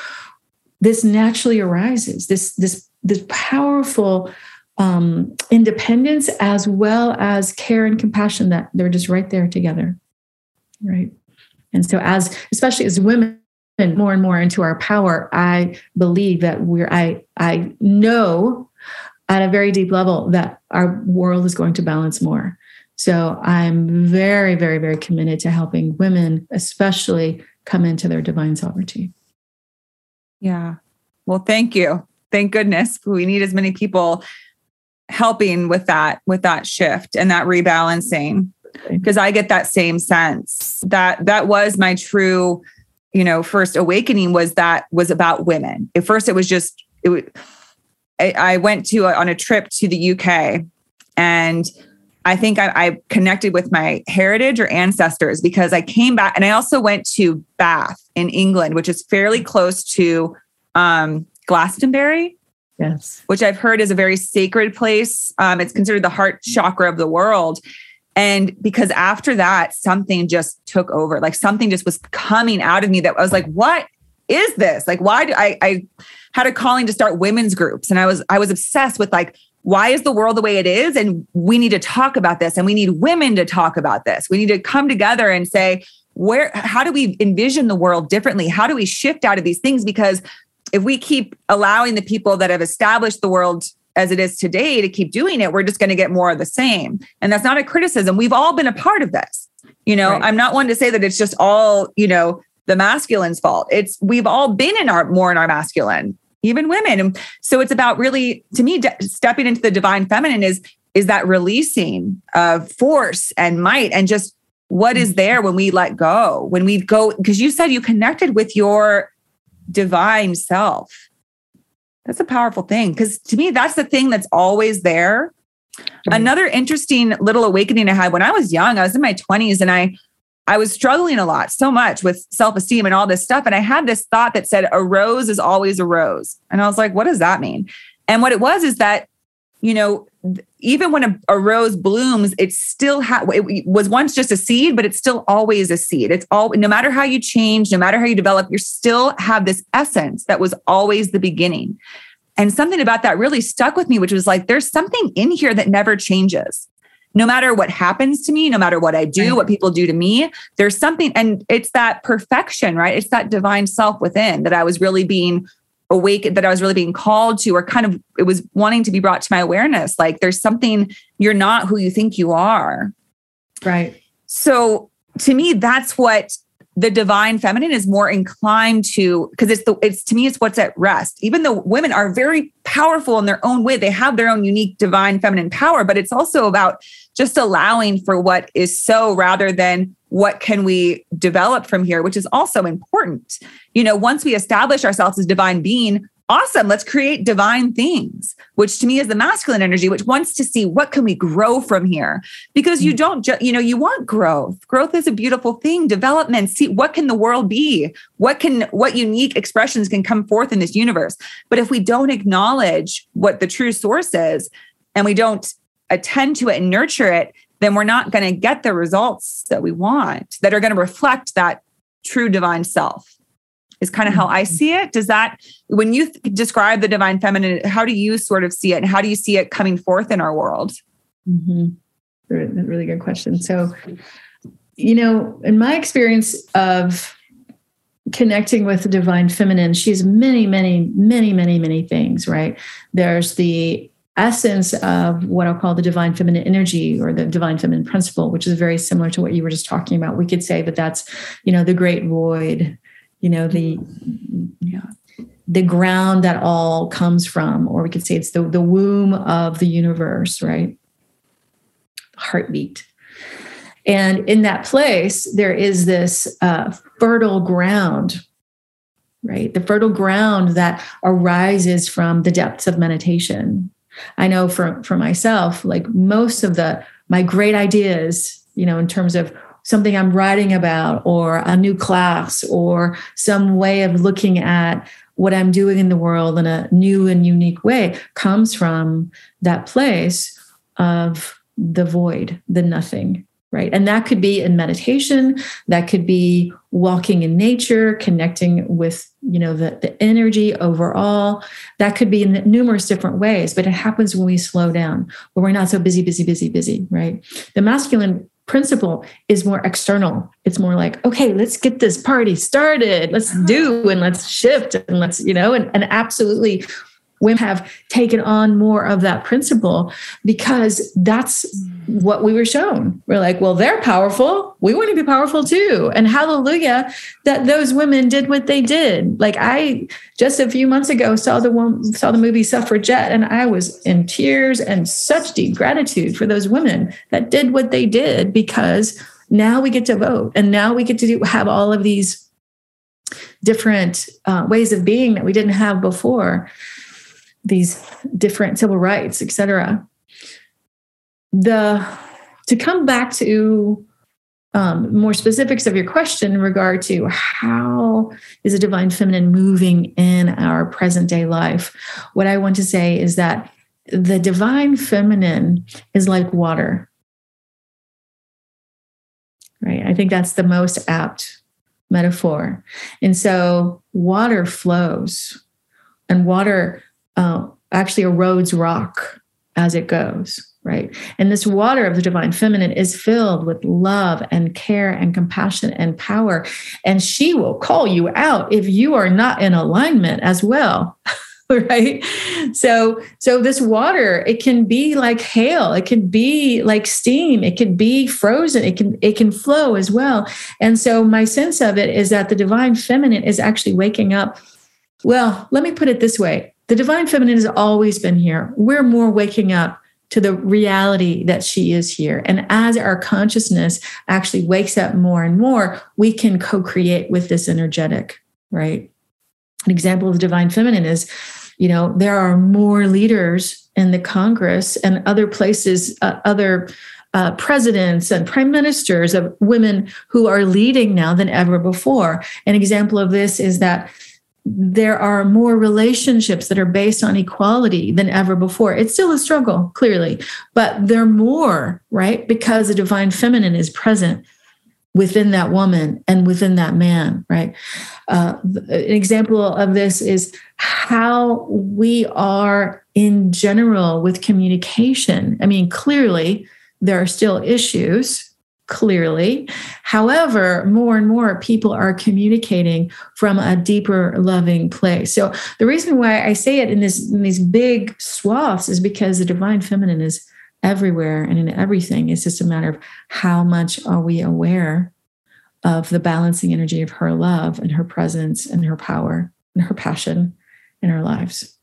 this naturally arises. This this this powerful um, independence as well as care and compassion that they're just right there together, right? And so, as especially as women more and more into our power, I believe that we're, I, I know at a very deep level that our world is going to balance more. So I'm very, very, very committed to helping women, especially come into their divine sovereignty. Yeah. Well, thank you. Thank goodness we need as many people helping with that, with that shift and that rebalancing because I get that same sense that that was my true, you know, first awakening was that was about women. At first, it was just it. I, I went to a, on a trip to the UK, and I think I, I connected with my heritage or ancestors because I came back, and I also went to Bath in England, which is fairly close to um, Glastonbury. Yes. Which I've heard is a very sacred place. Um, it's considered the heart chakra of the world. And because after that, something just took over. Like something just was coming out of me that I was like, what is this? Like, why do I, I had a calling to start women's groups. And I was, I was obsessed with like, why is the world the way it is? And we need to talk about this. And we need women to talk about this. We need to come together and say, where, how do we envision the world differently? How do we shift out of these things? Because if we keep allowing the people that have established the world as it is today to keep doing it, we're just going to get more of the same. And that's not a criticism. We've all been a part of this. You know, right. I'm not one to say that it's just all, you know, the masculine's fault. It's we've all been in our more in our masculine, even women. And so it's about really, to me, de- stepping into the divine feminine is is that releasing of force and might and just what is mm-hmm. there when we let go, when we go, because you said you connected with your divine self that's a powerful thing because to me, that's the thing that's always there. Another interesting little awakening I had when I was young, I was in my 20s and I I was struggling a lot, so much with self-esteem and all this stuff. And I had this thought that said, a rose is always a rose. And I was like, what does that mean? And what it was is that, you know, even when a, a rose blooms, it still ha- it was once just a seed, but it's still always a seed. It's all no matter how you change, no matter how you develop, you still have this essence that was always the beginning. And something about that really stuck with me, which was like, there's something in here that never changes. No matter what happens to me, no matter what I do, what people do to me, there's something, and it's that perfection, right? It's that divine self within that I was really being awake that I was really being called to, or kind of it was wanting to be brought to my awareness. Like there's something you're not who you think you are. Right. So to me, that's what the divine feminine is more inclined to because it's the it's to me it's what's at rest even though women are very powerful in their own way they have their own unique divine feminine power but it's also about just allowing for what is so rather than what can we develop from here, which is also important. You know, once we establish ourselves as divine being, awesome, let's create divine things, which to me is the masculine energy, which wants to see what can we grow from here? Because you mm. don't, ju- you know, you want growth. Growth is a beautiful thing. Development, see what can the world be? What can, what unique expressions can come forth in this universe? But if we don't acknowledge what the true source is and we don't attend to it and nurture it, then we're not going to get the results that we want that are going to reflect that true divine self is kind of how I mm-hmm. see it. Does that, when you th- describe the divine feminine, how do you sort of see it and how do you see it coming forth in our world? Mm-hmm. Really good question. So, you know, in my experience of connecting with the divine feminine, she's many, many, many, many, many things, right? There's the essence of what I'll call the divine feminine energy or the divine feminine principle, which is very similar to what you were just talking about. We could say that that's, you know, the great void, you know, the yeah, the ground that all comes from, or we could say it's the, the womb of the universe, right? Heartbeat. And in that place, there is this uh, fertile ground right? The fertile ground that arises from the depths of meditation. I know for, for myself, like most of the my great ideas, you know, in terms of something I'm writing about or a new class or some way of looking at what I'm doing in the world in a new and unique way comes from that place of the void, the nothing, right? And that could be in meditation that could be walking in nature connecting with you know the, the energy overall. That could be in numerous different ways but it happens when we slow down when we're not so busy busy busy busy right? The masculine principle is more external. It's more like okay let's get this party started. Let's uh-huh. do and let's shift and let's you know and, and absolutely women have taken on more of that principle because that's what we were shown. We're like, well, they're powerful. We want to be powerful too. And hallelujah that those women did what they did. Like I just a few months ago saw the one saw the movie Suffragette and I was in tears and such deep gratitude for those women that did what they did because now we get to vote and now we get to do, have all of these different uh, ways of being that we didn't have before these different civil rights, etc. The to come back to um, more specifics of your question in regard to how is a divine feminine moving in our present day life, what I want to say is that the divine feminine is like water. Right? I think that's the most apt metaphor. And so water flows, and water uh, actually erodes rock as it goes right? And this water of the divine feminine is filled with love and care and compassion and power. And she will call you out if you are not in alignment as well. right so so this water it can be like hail it can be like steam it can be frozen it can it can flow as well and so my sense of it is that the divine feminine is actually waking up well let me put it this way the divine feminine has always been here. We're more waking up to the reality that she is here. And as our consciousness actually wakes up more and more, we can co create with this energetic, right? An example of the divine feminine is, you know, there are more leaders in the Congress and other places, uh, other uh, presidents and prime ministers of women who are leading now than ever before. An example of this is that there are more relationships that are based on equality than ever before. It's still a struggle, clearly, but they're more, right? Because the divine feminine is present within that woman and within that man, right? Uh, an example of this is how we are in general with communication. I mean, clearly, there are still issues clearly. However, more and more people are communicating from a deeper, loving place. So the reason why I say it in this in these big swaths is because the divine feminine is everywhere and in everything. It's just a matter of how much are we aware of the balancing energy of her love and her presence and her power and her passion in our lives.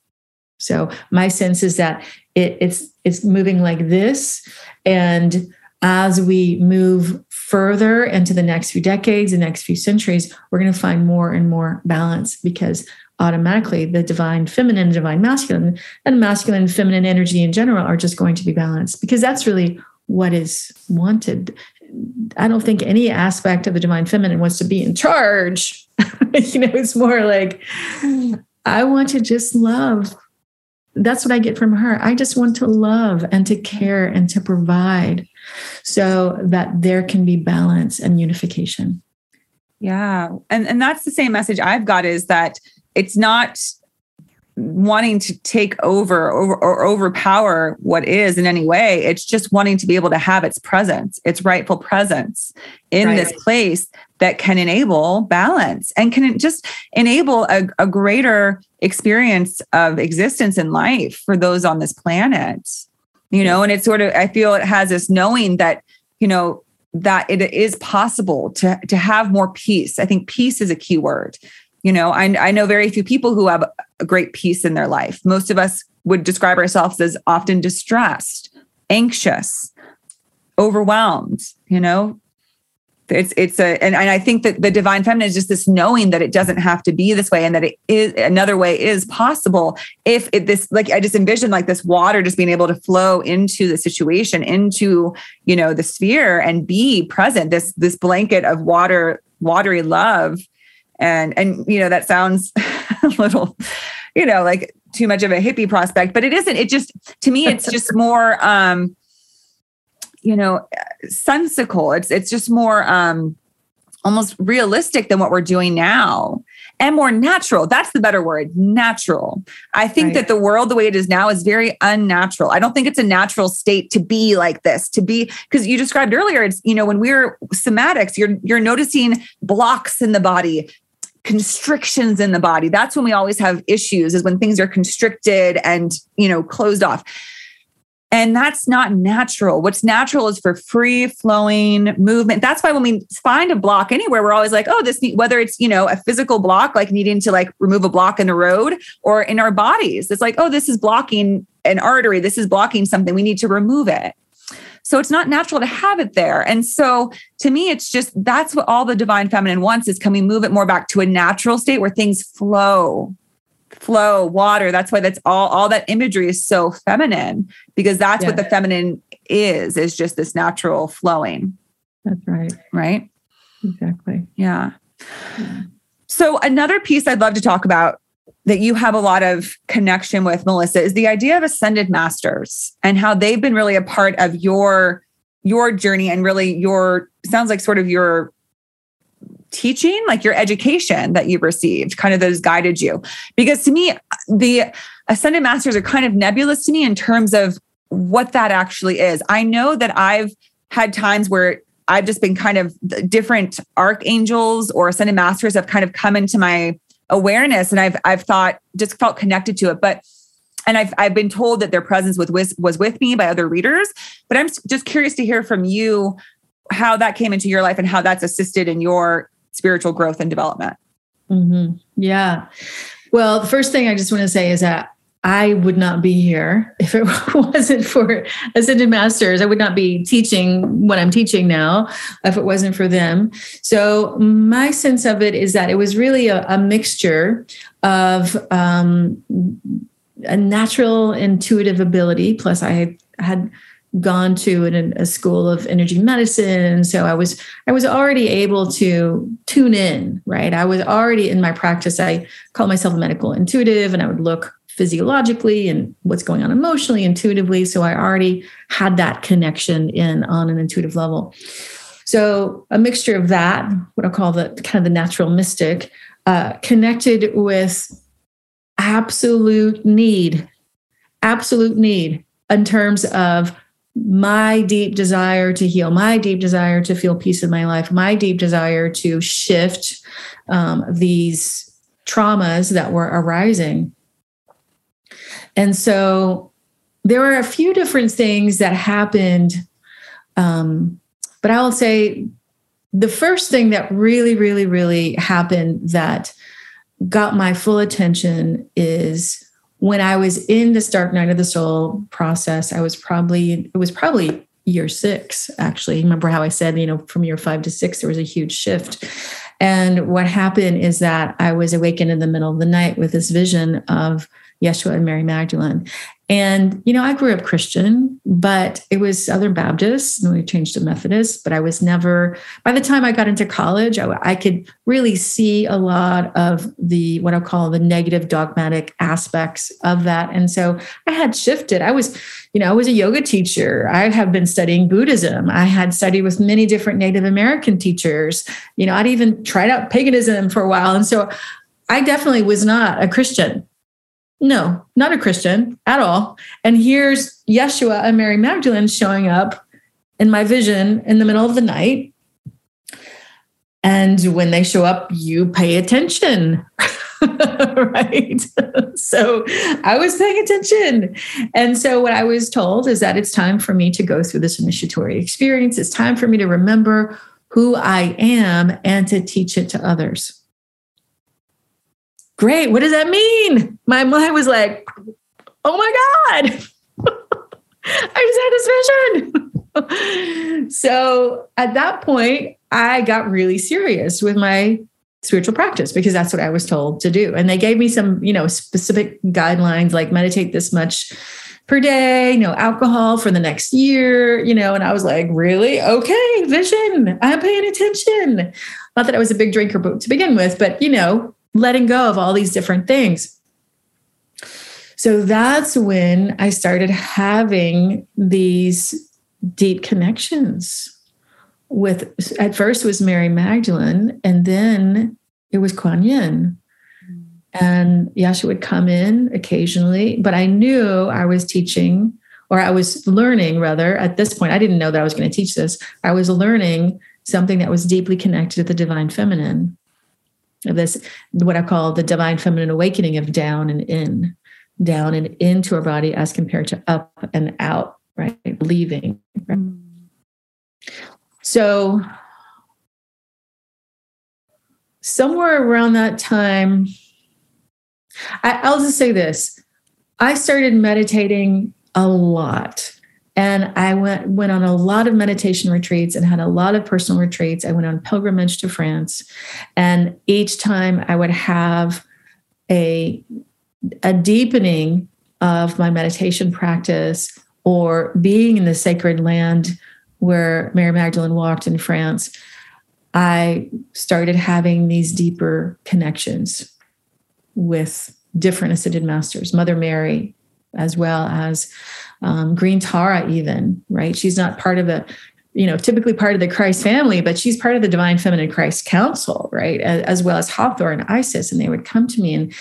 So my sense is that it, it's it's moving like this, and as we move further into the next few decades, the next few centuries, we're going to find more and more balance because automatically the divine feminine, divine masculine, and masculine feminine energy in general are just going to be balanced because that's really what is wanted. I don't think any aspect of the divine feminine wants to be in charge. you know, it's more like, I want to just love. That's what I get from her. I just want to love and to care and to provide so that there can be balance and unification. Yeah. And and that's the same message I've got is that it's not wanting to take over or, or, overpower what is in any way. It's just wanting to be able to have its presence, its rightful presence in right. this place that can enable balance and can just enable a, a greater experience of existence in life for those on this planet you know and it's sort of i feel it has this knowing that you know that it is possible to to have more peace. I think peace is a key word. You know I, I know very few people who have a great peace in their life. Most of us would describe ourselves as often distressed anxious overwhelmed you know it's it's a and, and i think that the divine feminine is just this knowing that it doesn't have to be this way and that it is another way is possible if it this like i just envision like this water just being able to flow into the situation into you know the sphere and be present this this blanket of water watery love. And and you know that sounds a little you know like too much of a hippie prospect but it isn't. It just to me it's just more um you know sensical. It's it's just more um almost realistic than what we're doing now and more natural. That's the better word natural. I think right. that the world the way it is now is very unnatural. I don't think it's a natural state to be like this to be because you described earlier it's you know when we're somatics you're you're noticing blocks in the body constrictions in the body. That's when we always have issues is when things are constricted and you know closed off and that's not natural. What's natural is for free flowing movement. That's why when we find a block anywhere, we're always like, oh, this, need, whether it's, you know, a physical block, like needing to like remove a block in the road or in our bodies, it's like, oh, this is blocking an artery. This is blocking something. We need to remove it. So it's not natural to have it there. And so to me, it's just that's what all the divine feminine wants is can we move it more back to a natural state where things flow flow water. That's why that's all all that imagery is so feminine because that's yeah. what the feminine is is just this natural flowing. That's right. Right? Exactly. Yeah. yeah. So another piece i'd love to talk about that you have a lot of connection with melissa is the idea of ascended masters and how they've been really a part of your your journey and really your sounds like sort of your teaching, like your education that you've received, kind of those guided you? Because to me, the ascended masters are kind of nebulous to me in terms of what that actually is. I know that I've had times where I've just been kind of different archangels or ascended masters have kind of come into my awareness and I've I've thought just felt connected to it. But and I've I've been told that their presence with was with me by other readers. But I'm just curious to hear from you how that came into your life and how that's assisted in your spiritual growth and development. Mm-hmm. Yeah. Well, the first thing I just want to say is that I would not be here if it wasn't for Ascended Masters. I would not be teaching what I'm teaching now if it wasn't for them. So, my sense of it is that it was really a, a mixture of um, a natural intuitive ability, plus, I had, had gone to an, a school of energy medicine. So i was i was already able to tune in right? I was already in my practice. I call myself a medical intuitive and i would look physiologically and what's going on emotionally intuitively. So i already had that connection in on an intuitive level. So a mixture of that what i call the kind of the natural mystic uh, connected with absolute need absolute need in terms of my deep desire to heal, my deep desire to feel peace in my life, my deep desire to shift um, these traumas that were arising. And so there were a few different things that happened. Um, but I will say the first thing that really, really, really happened that got my full attention is when I was in this dark night of the soul process, I was probably, it was probably year six, actually. Remember how I said, you know, from year five to six, there was a huge shift. And what happened is that I was awakened in the middle of the night with this vision of Yeshua and Mary Magdalene. And, you know, I grew up Christian, but it was Southern Baptist, and we changed to Methodist. But I was never, by the time I got into college, I, I could really see a lot of the, what I call the negative dogmatic aspects of that. And so I had shifted. I was, you know, I was a yoga teacher. I have been studying Buddhism. I had studied with many different Native American teachers. You know, I'd even tried out paganism for a while. And so I definitely was not a Christian no, not a Christian at all. And here's Yeshua and Mary Magdalene showing up in my vision in the middle of the night. And when they show up, you pay attention. right. so I was paying attention. And so what I was told is that it's time for me to go through this initiatory experience. It's time for me to remember who I am and to teach it to others. Great. What does that mean? My mind was like, oh my God. I just had this vision. so at that point, I got really serious with my spiritual practice because that's what I was told to do. And they gave me some, you know, specific guidelines like meditate this much per day, no alcohol for the next year, you know, and I was like, really? Okay, vision. I'm paying attention. Not that I was a big drinker to begin with, but you know, letting go of all these different things. So that's when I started having these deep connections with at first it was Mary Magdalene and then it was Kuan Yin. And Yeshua would come in occasionally, but I knew I was teaching or I was learning rather at this point. I didn't know that I was going to teach this. I was learning something that was deeply connected to the divine feminine. Of this, what I call the divine feminine awakening of down and in, down and into our body as compared to up and out, right? Leaving. Right? So, somewhere around that time, I, will just say this I started meditating a lot. And I went, went on a lot of meditation retreats and had a lot of personal retreats. I went on pilgrimage to France. And each time I would have a, a deepening of my meditation practice or being in the sacred land where Mary Magdalene walked in France, I started having these deeper connections with different ascended masters, Mother Mary, as well as um, Green Tara, even, right? She's not part of the, you know, typically part of the Christ family, but she's part of the Divine Feminine Christ Council, right? As well as Hathor and Isis. And they would come to me and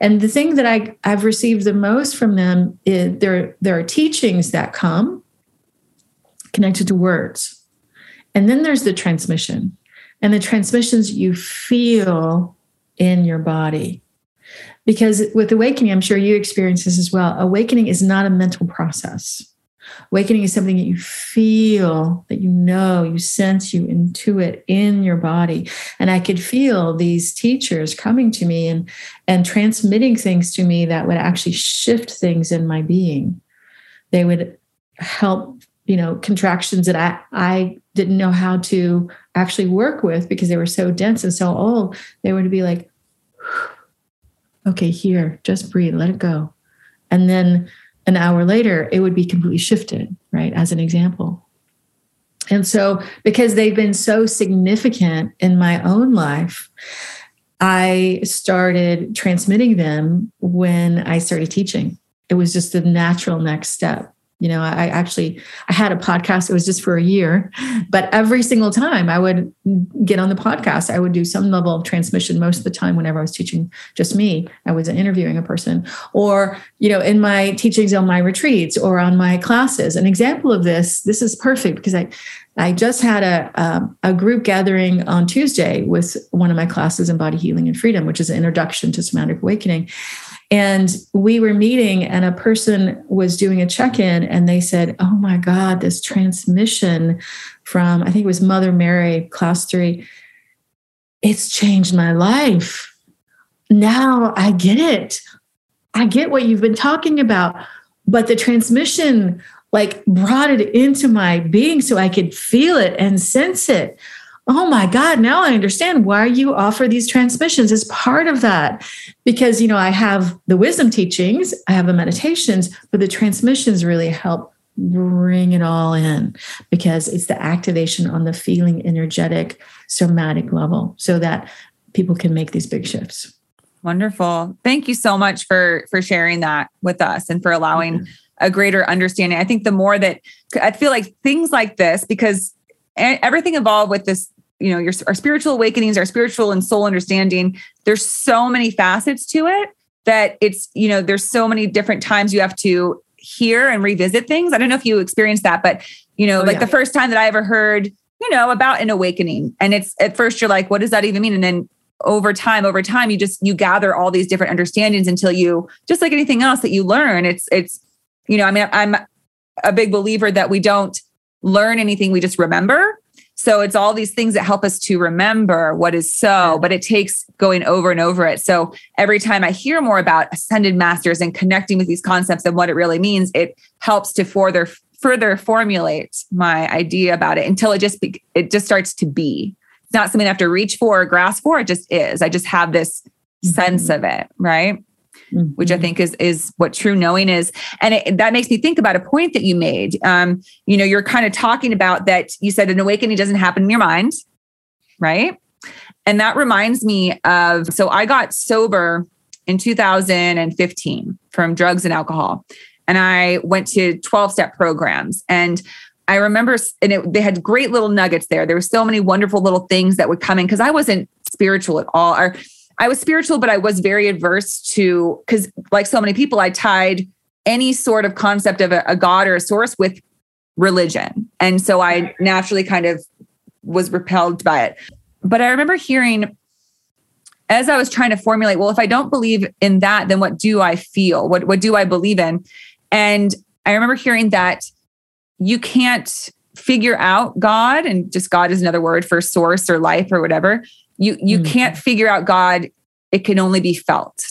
and the thing that I, I've received the most from them is there, there are teachings that come connected to words. And then there's the transmission. And the transmissions you feel in your body. Because with awakening, I'm sure you experience this as well. Awakening is not a mental process. Awakening is something that you feel, that you know, you sense, you intuit in your body. And I could feel these teachers coming to me and, and transmitting things to me that would actually shift things in my being. They would help you know contractions that i i didn't know how to actually work with because they were so dense and so old they would be like okay here just breathe let it go. And then an hour later it would be completely shifted right as an example. And so because they've been so significant in my own life i started transmitting them when i started teaching. It was just the natural next step you know i actually i had a podcast it was just for a year but every single time i would get on the podcast i would do some level of transmission most of the time whenever i was teaching just me i was interviewing a person or you know in my teachings on my retreats or on my classes an example of this this is perfect because i I just had a, um, a group gathering on Tuesday with one of my classes in body healing and freedom, which is an introduction to somatic awakening. And we were meeting, and a person was doing a check in, and they said, Oh my God, this transmission from, I think it was Mother Mary, class three, it's changed my life. Now I get it. I get what you've been talking about. But the transmission, like, brought it into my being so I could feel it and sense it oh my god now i understand why you offer these transmissions as part of that. Because you know i have the wisdom teachings i have the meditations but the transmissions really help bring it all in because it's the activation on the feeling energetic somatic level so that people can make these big shifts. Wonderful. Thank you so much for for sharing that with us and for allowing mm-hmm. a greater understanding. I think the more that i feel like things like this because everything involved with this you know your our spiritual awakenings our spiritual and soul understanding there's so many facets to it that it's you know there's so many different times you have to hear and revisit things i don't know if you experienced that but you know oh, like yeah. the first time that i ever heard you know, about an awakening. And it's at first you're like, what does that even mean? And then over time, over time, you just you gather all these different understandings until you just like anything else that you learn. It's it's, you know, I mean, I'm a big believer that we don't learn anything, we just remember. So it's all these things that help us to remember what is so, but it takes going over and over it. So every time I hear more about ascended masters and connecting with these concepts and what it really means, it helps to further further formulate my idea about it until it just be, it just starts to be. It's not something I have to reach for or grasp for. It just is. I just have this mm-hmm. sense of it, right? Mm-hmm. Which I mm-hmm. think is is what true knowing is, and it, that makes me think about a point that you made. Um, you know, you're kind of talking about that. You said an awakening doesn't happen in your mind, right? And that reminds me of so I got sober in 2015 from drugs and alcohol and I went to 12 step programs. And I remember, and it, they had great little nuggets there. There were so many wonderful little things that would come in because I wasn't spiritual at all. Or I was spiritual, but I was very adverse to, because like so many people, I tied any sort of concept of a, a God or a source with religion. And so I naturally kind of was repelled by it. But I remember hearing as I was trying to formulate, well, if I don't believe in that, then what do I feel? What what do I believe in? And I remember hearing that you can't figure out God, and just God is another word for source or life or whatever. You you mm. can't figure out God. It can only be felt.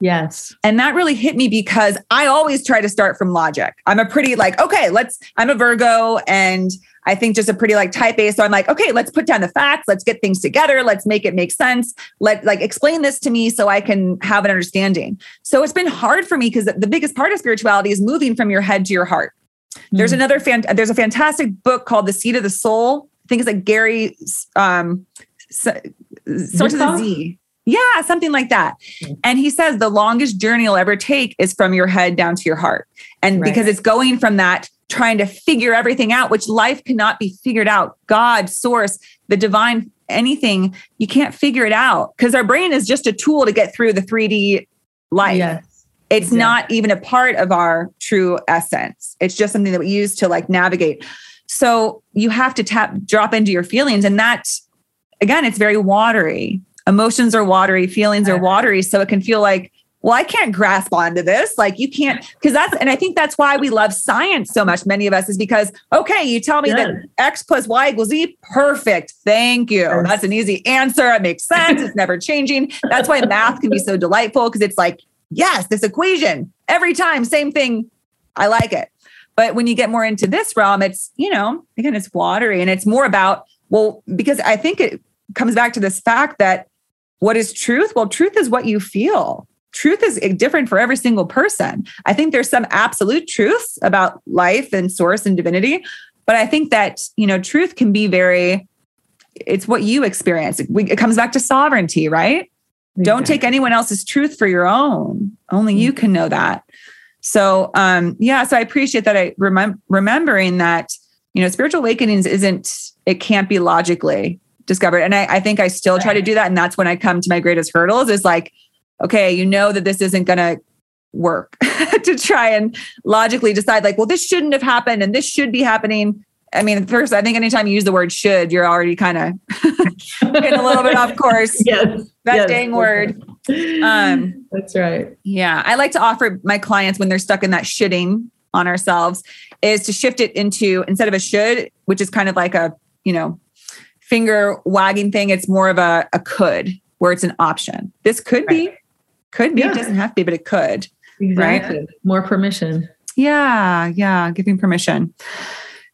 Yes. And that really hit me because I always try to start from logic. I'm a pretty like, okay, let's, I'm a Virgo and I think just a pretty like type A. So I'm like, okay, let's put down the facts. Let's get things together. Let's make it make sense. Let like explain this to me so I can have an understanding. So it's been hard for me because the biggest part of spirituality is moving from your head to your heart. Mm-hmm. There's another fan, there's a fantastic book called The Seat of the Soul. I think it's like Gary um starts with Z. Yeah, something like that. Mm-hmm. And he says the longest journey you'll ever take is from your head down to your heart. And right. because it's going from that trying to figure everything out, which life cannot be figured out. God, source, the divine, anything, you can't figure it out because our brain is just a tool to get through the 3D life. Yes. It's exactly. not even a part of our true essence. It's just something that we use to like navigate. So you have to tap, drop into your feelings. And that, again, it's very watery. Emotions are watery, feelings are watery. So it can feel like well, I can't grasp onto this. Like you can't, because that's, and I think that's why we love science so much. Many of us is because, okay, you tell me that X plus Y equals Z. Perfect. Thank you. That's an easy answer. It makes sense. It's never changing. That's why math can be so delightful because it's like, yes, this equation every time, same thing. I like it. But when you get more into this realm, it's, you know, again, it's watery and it's more about, well, because I think it comes back to this fact that what is truth? Well, truth is what you feel truth is different for every single person. I think there's some absolute truths about life and source and divinity, but I think that, you know, truth can be very it's what you experience. It, it comes back to sovereignty, right? Exactly. Don't take anyone else's truth for your own. Only you mm-hmm. can know that. So, um, yeah, so I appreciate that I remem- remembering that, you know, spiritual awakenings isn't, it can't be logically discovered. And I, I think I still try to do that. And that's when I come to my greatest hurdles is like, okay, you know that this isn't going to work to try and logically decide, like, well, this shouldn't have happened and this should be happening. I mean, first, I think anytime you use the word should, you're already kind of getting a little bit off course. yes. That yes, dang word. Um, that's right. Yeah. I like to offer my clients when they're stuck in that shitting on ourselves is to shift it into instead of a should, which is kind of like a, you know, finger wagging thing, it's more of a, a could where it's an option. This could right. be could be, yeah. it doesn't have to be, but it could. Exactly. Right? More permission. Yeah, yeah, giving permission.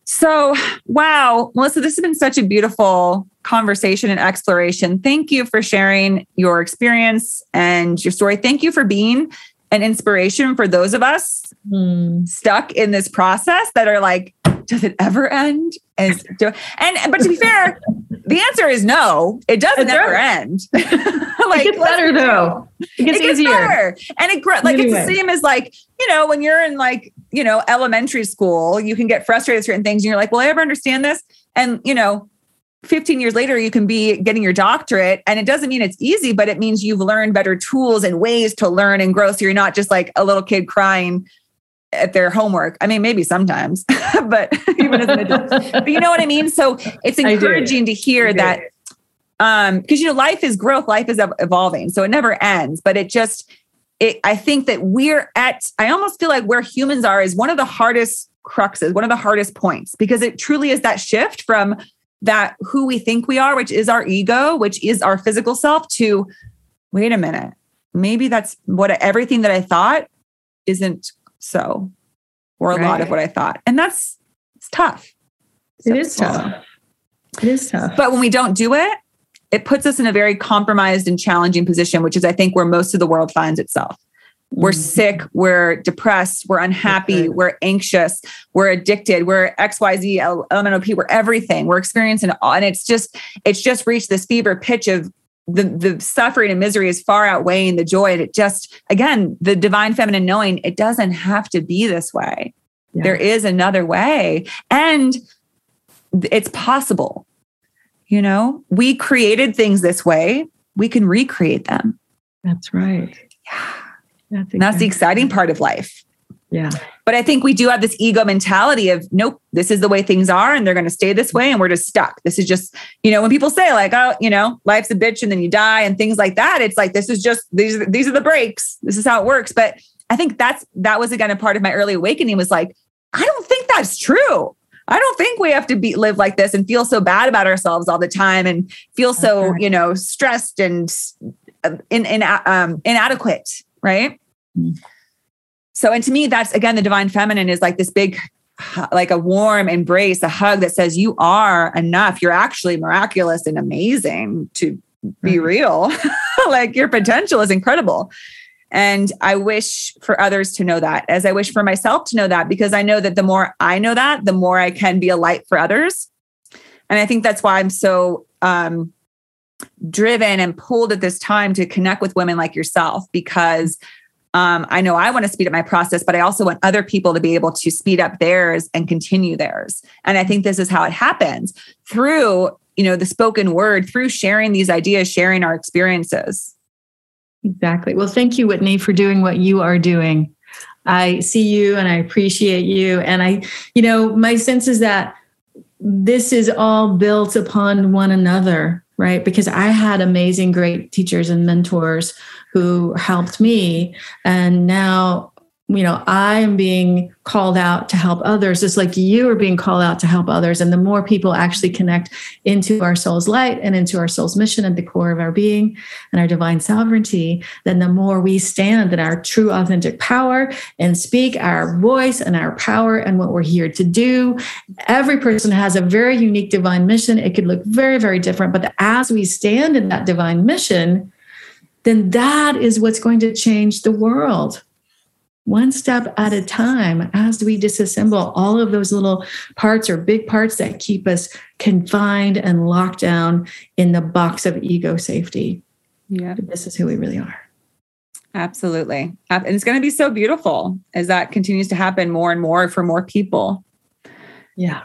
So, wow, Melissa, this has been such a beautiful conversation and exploration. Thank you for sharing your experience and your story. Thank you for being an inspiration for those of us mm. stuck in this process that are like, does it ever end? Is do, and but to be fair, the answer is no. It doesn't ever end. like it gets better though. It gets, it gets easier. Better. And it grows like anyway. it's the same as like, you know, when you're in like, you know, elementary school, you can get frustrated with certain things and you're like, will I ever understand this? And you know, 15 years later, you can be getting your doctorate. And it doesn't mean it's easy, but it means you've learned better tools and ways to learn and grow. So you're not just like a little kid crying at their homework. I mean, maybe sometimes, but even as an adult. but you know what I mean? So it's encouraging to hear that um because you know life is growth, life is evolving. So it never ends, but it just it I think that we're at I almost feel like where humans are is one of the hardest cruxes, one of the hardest points because it truly is that shift from that who we think we are, which is our ego, which is our physical self to wait a minute. Maybe that's what everything that I thought isn't so, or a right. lot of what I thought. And that's it's tough. So it is tough. It is tough. But when we don't do it, it puts us in a very compromised and challenging position, which is, I think, where most of the world finds itself. We're mm-hmm. sick, we're depressed, we're unhappy, we're anxious, we're addicted, we're XYZ, LMNOP, we're everything. We're experiencing all. And it's just, it's just reached this fever pitch of the the suffering and misery is far outweighing the joy. And it just, again, the divine feminine knowing it doesn't have to be this way. Yeah. There is another way. And it's possible. You know, we created things this way. We can recreate them. That's right. Yeah. That's, exactly. that's the exciting part of life. Yeah. But I think we do have this ego mentality of, nope, this is the way things are and they're going to stay this way and we're just stuck. This is just, you know, when people say like, oh, you know, life's a bitch and then you die and things like that, it's like, this is just, these, are, these are the breaks. This is how it works. But I think that's, that was again a part of my early awakening was like, I don't think that's true. I don't think we have to be live like this and feel so bad about ourselves all the time and feel so, you know, stressed and uh, in, in, um, inadequate. Right. Mm-hmm. So, and to me, that's again, the divine feminine is like this big, like a warm embrace, a hug that says, You are enough. You're actually miraculous and amazing to be mm-hmm. real. like your potential is incredible. And I wish for others to know that, as I wish for myself to know that, because I know that the more I know that, the more I can be a light for others. And I think that's why I'm so um, driven and pulled at this time to connect with women like yourself, because um, I know I want to speed up my process, but I also want other people to be able to speed up theirs and continue theirs. And I think this is how it happens through, you know, the spoken word, through sharing these ideas, sharing our experiences. Exactly. Well, thank you, Whitney, for doing what you are doing. I see you and I appreciate you. And I, you know, my sense is that this is all built upon one another, right? Because I had amazing, great teachers and mentors who helped me. And now you know, I am being called out to help others, just like you are being called out to help others. And the more people actually connect into our soul's light and into our soul's mission at the core of our being and our divine sovereignty, then the more we stand in our true, authentic power and speak our voice and our power and what we're here to do. Every person has a very unique divine mission. It could look very, very different. But as we stand in that divine mission, then that is what's going to change the world one step at a time as we disassemble all of those little parts or big parts that keep us confined and locked down in the box of ego safety. Yeah. This is who we really are. Absolutely. And it's going to be so beautiful as that continues to happen more and more for more people. Yeah.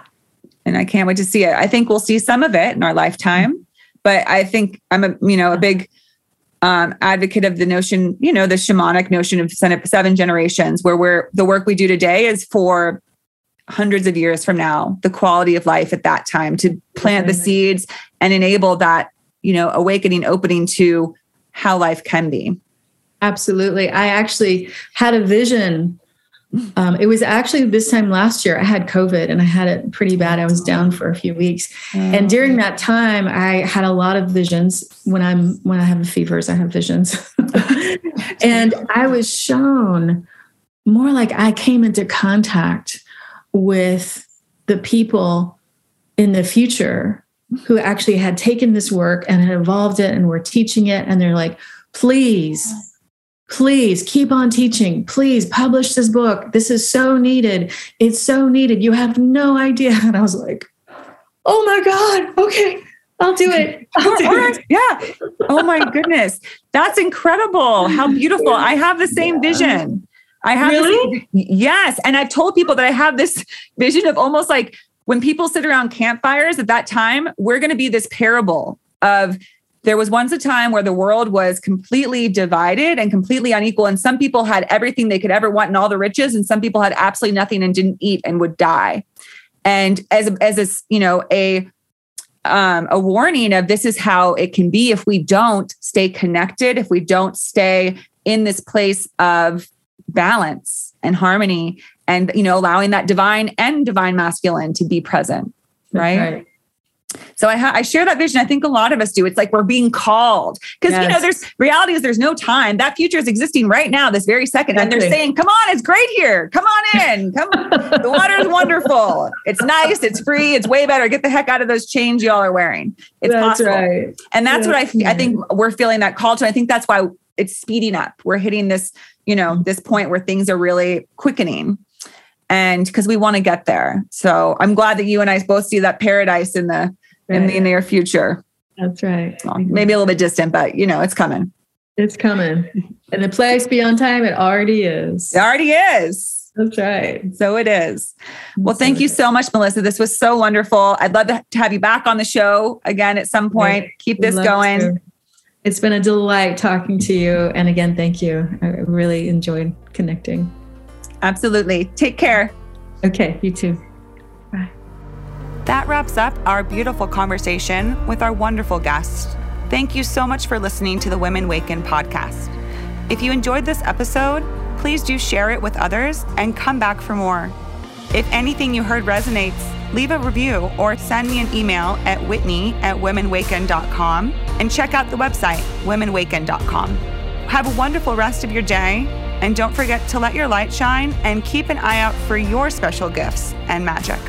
And I can't wait to see it. I think we'll see some of it in our lifetime, but I think I'm a, you know, a big um, advocate of the notion, you know, the shamanic notion of seven generations, where we're the work we do today is for hundreds of years from now, the quality of life at that time to plant the seeds and enable that, you know, awakening, opening to how life can be. Absolutely. I actually had a vision um, it was actually this time last year. I had COVID and I had it pretty bad. I was down for a few weeks, and during that time, I had a lot of visions. When I'm when I have fevers, I have visions, and I was shown more like I came into contact with the people in the future who actually had taken this work and had evolved it and were teaching it, and they're like, please please keep on teaching. Please publish this book. This is so needed. It's so needed. You have no idea. And I was like, oh my God, okay. I'll do it. I'll do it. Yeah. Oh my goodness. That's incredible. How beautiful. I have the same vision. I have really? This, yes. And I've told people that I have this vision of almost like when people sit around campfires at that time, we're going to be this parable of there was once a time where the world was completely divided and completely unequal and some people had everything they could ever want and all the riches and some people had absolutely nothing and didn't eat and would die and as a, as a you know a um, a warning of this is how it can be if we don't stay connected if we don't stay in this place of balance and harmony and you know allowing that divine and divine masculine to be present right, right. So I, ha- I share that vision. I think a lot of us do. It's like we're being called because yes. you know there's reality is there's no time. That future is existing right now, this very second, exactly. and they're saying, "Come on, it's great here. Come on in. Come. the water is wonderful. It's nice. It's free. It's way better. Get the heck out of those chains y'all are wearing. It's that's possible." Right. And that's, what I I think we're feeling that call to. I think that's why it's speeding up. We're hitting this you know this point where things are really quickening and because we want to get there. So I'm glad that you and I both see that paradise in the right. in the near future. That's right. Well, maybe a little bit distant, but you know, it's coming. It's coming. And the place beyond time, it already is. It already is. That's right. So it is. Well, thank you so much, Melissa. This was so wonderful. I'd love to have you back on the show again at some point. Right. Keep this going. To. It's been a delight talking to you. And again, thank you. I really enjoyed connecting. Absolutely. Take care. Okay, you too. Bye. That wraps up our beautiful conversation with our wonderful guest. Thank you so much for listening to the Women Waken podcast. If you enjoyed this episode, please do share it with others and come back for more. If anything you heard resonates, leave a review or send me an email at whitney at womenwaken.com and check out the website, womenwaken.com. Have a wonderful rest of your day and don't forget to let your light shine and keep an eye out for your special gifts and magic.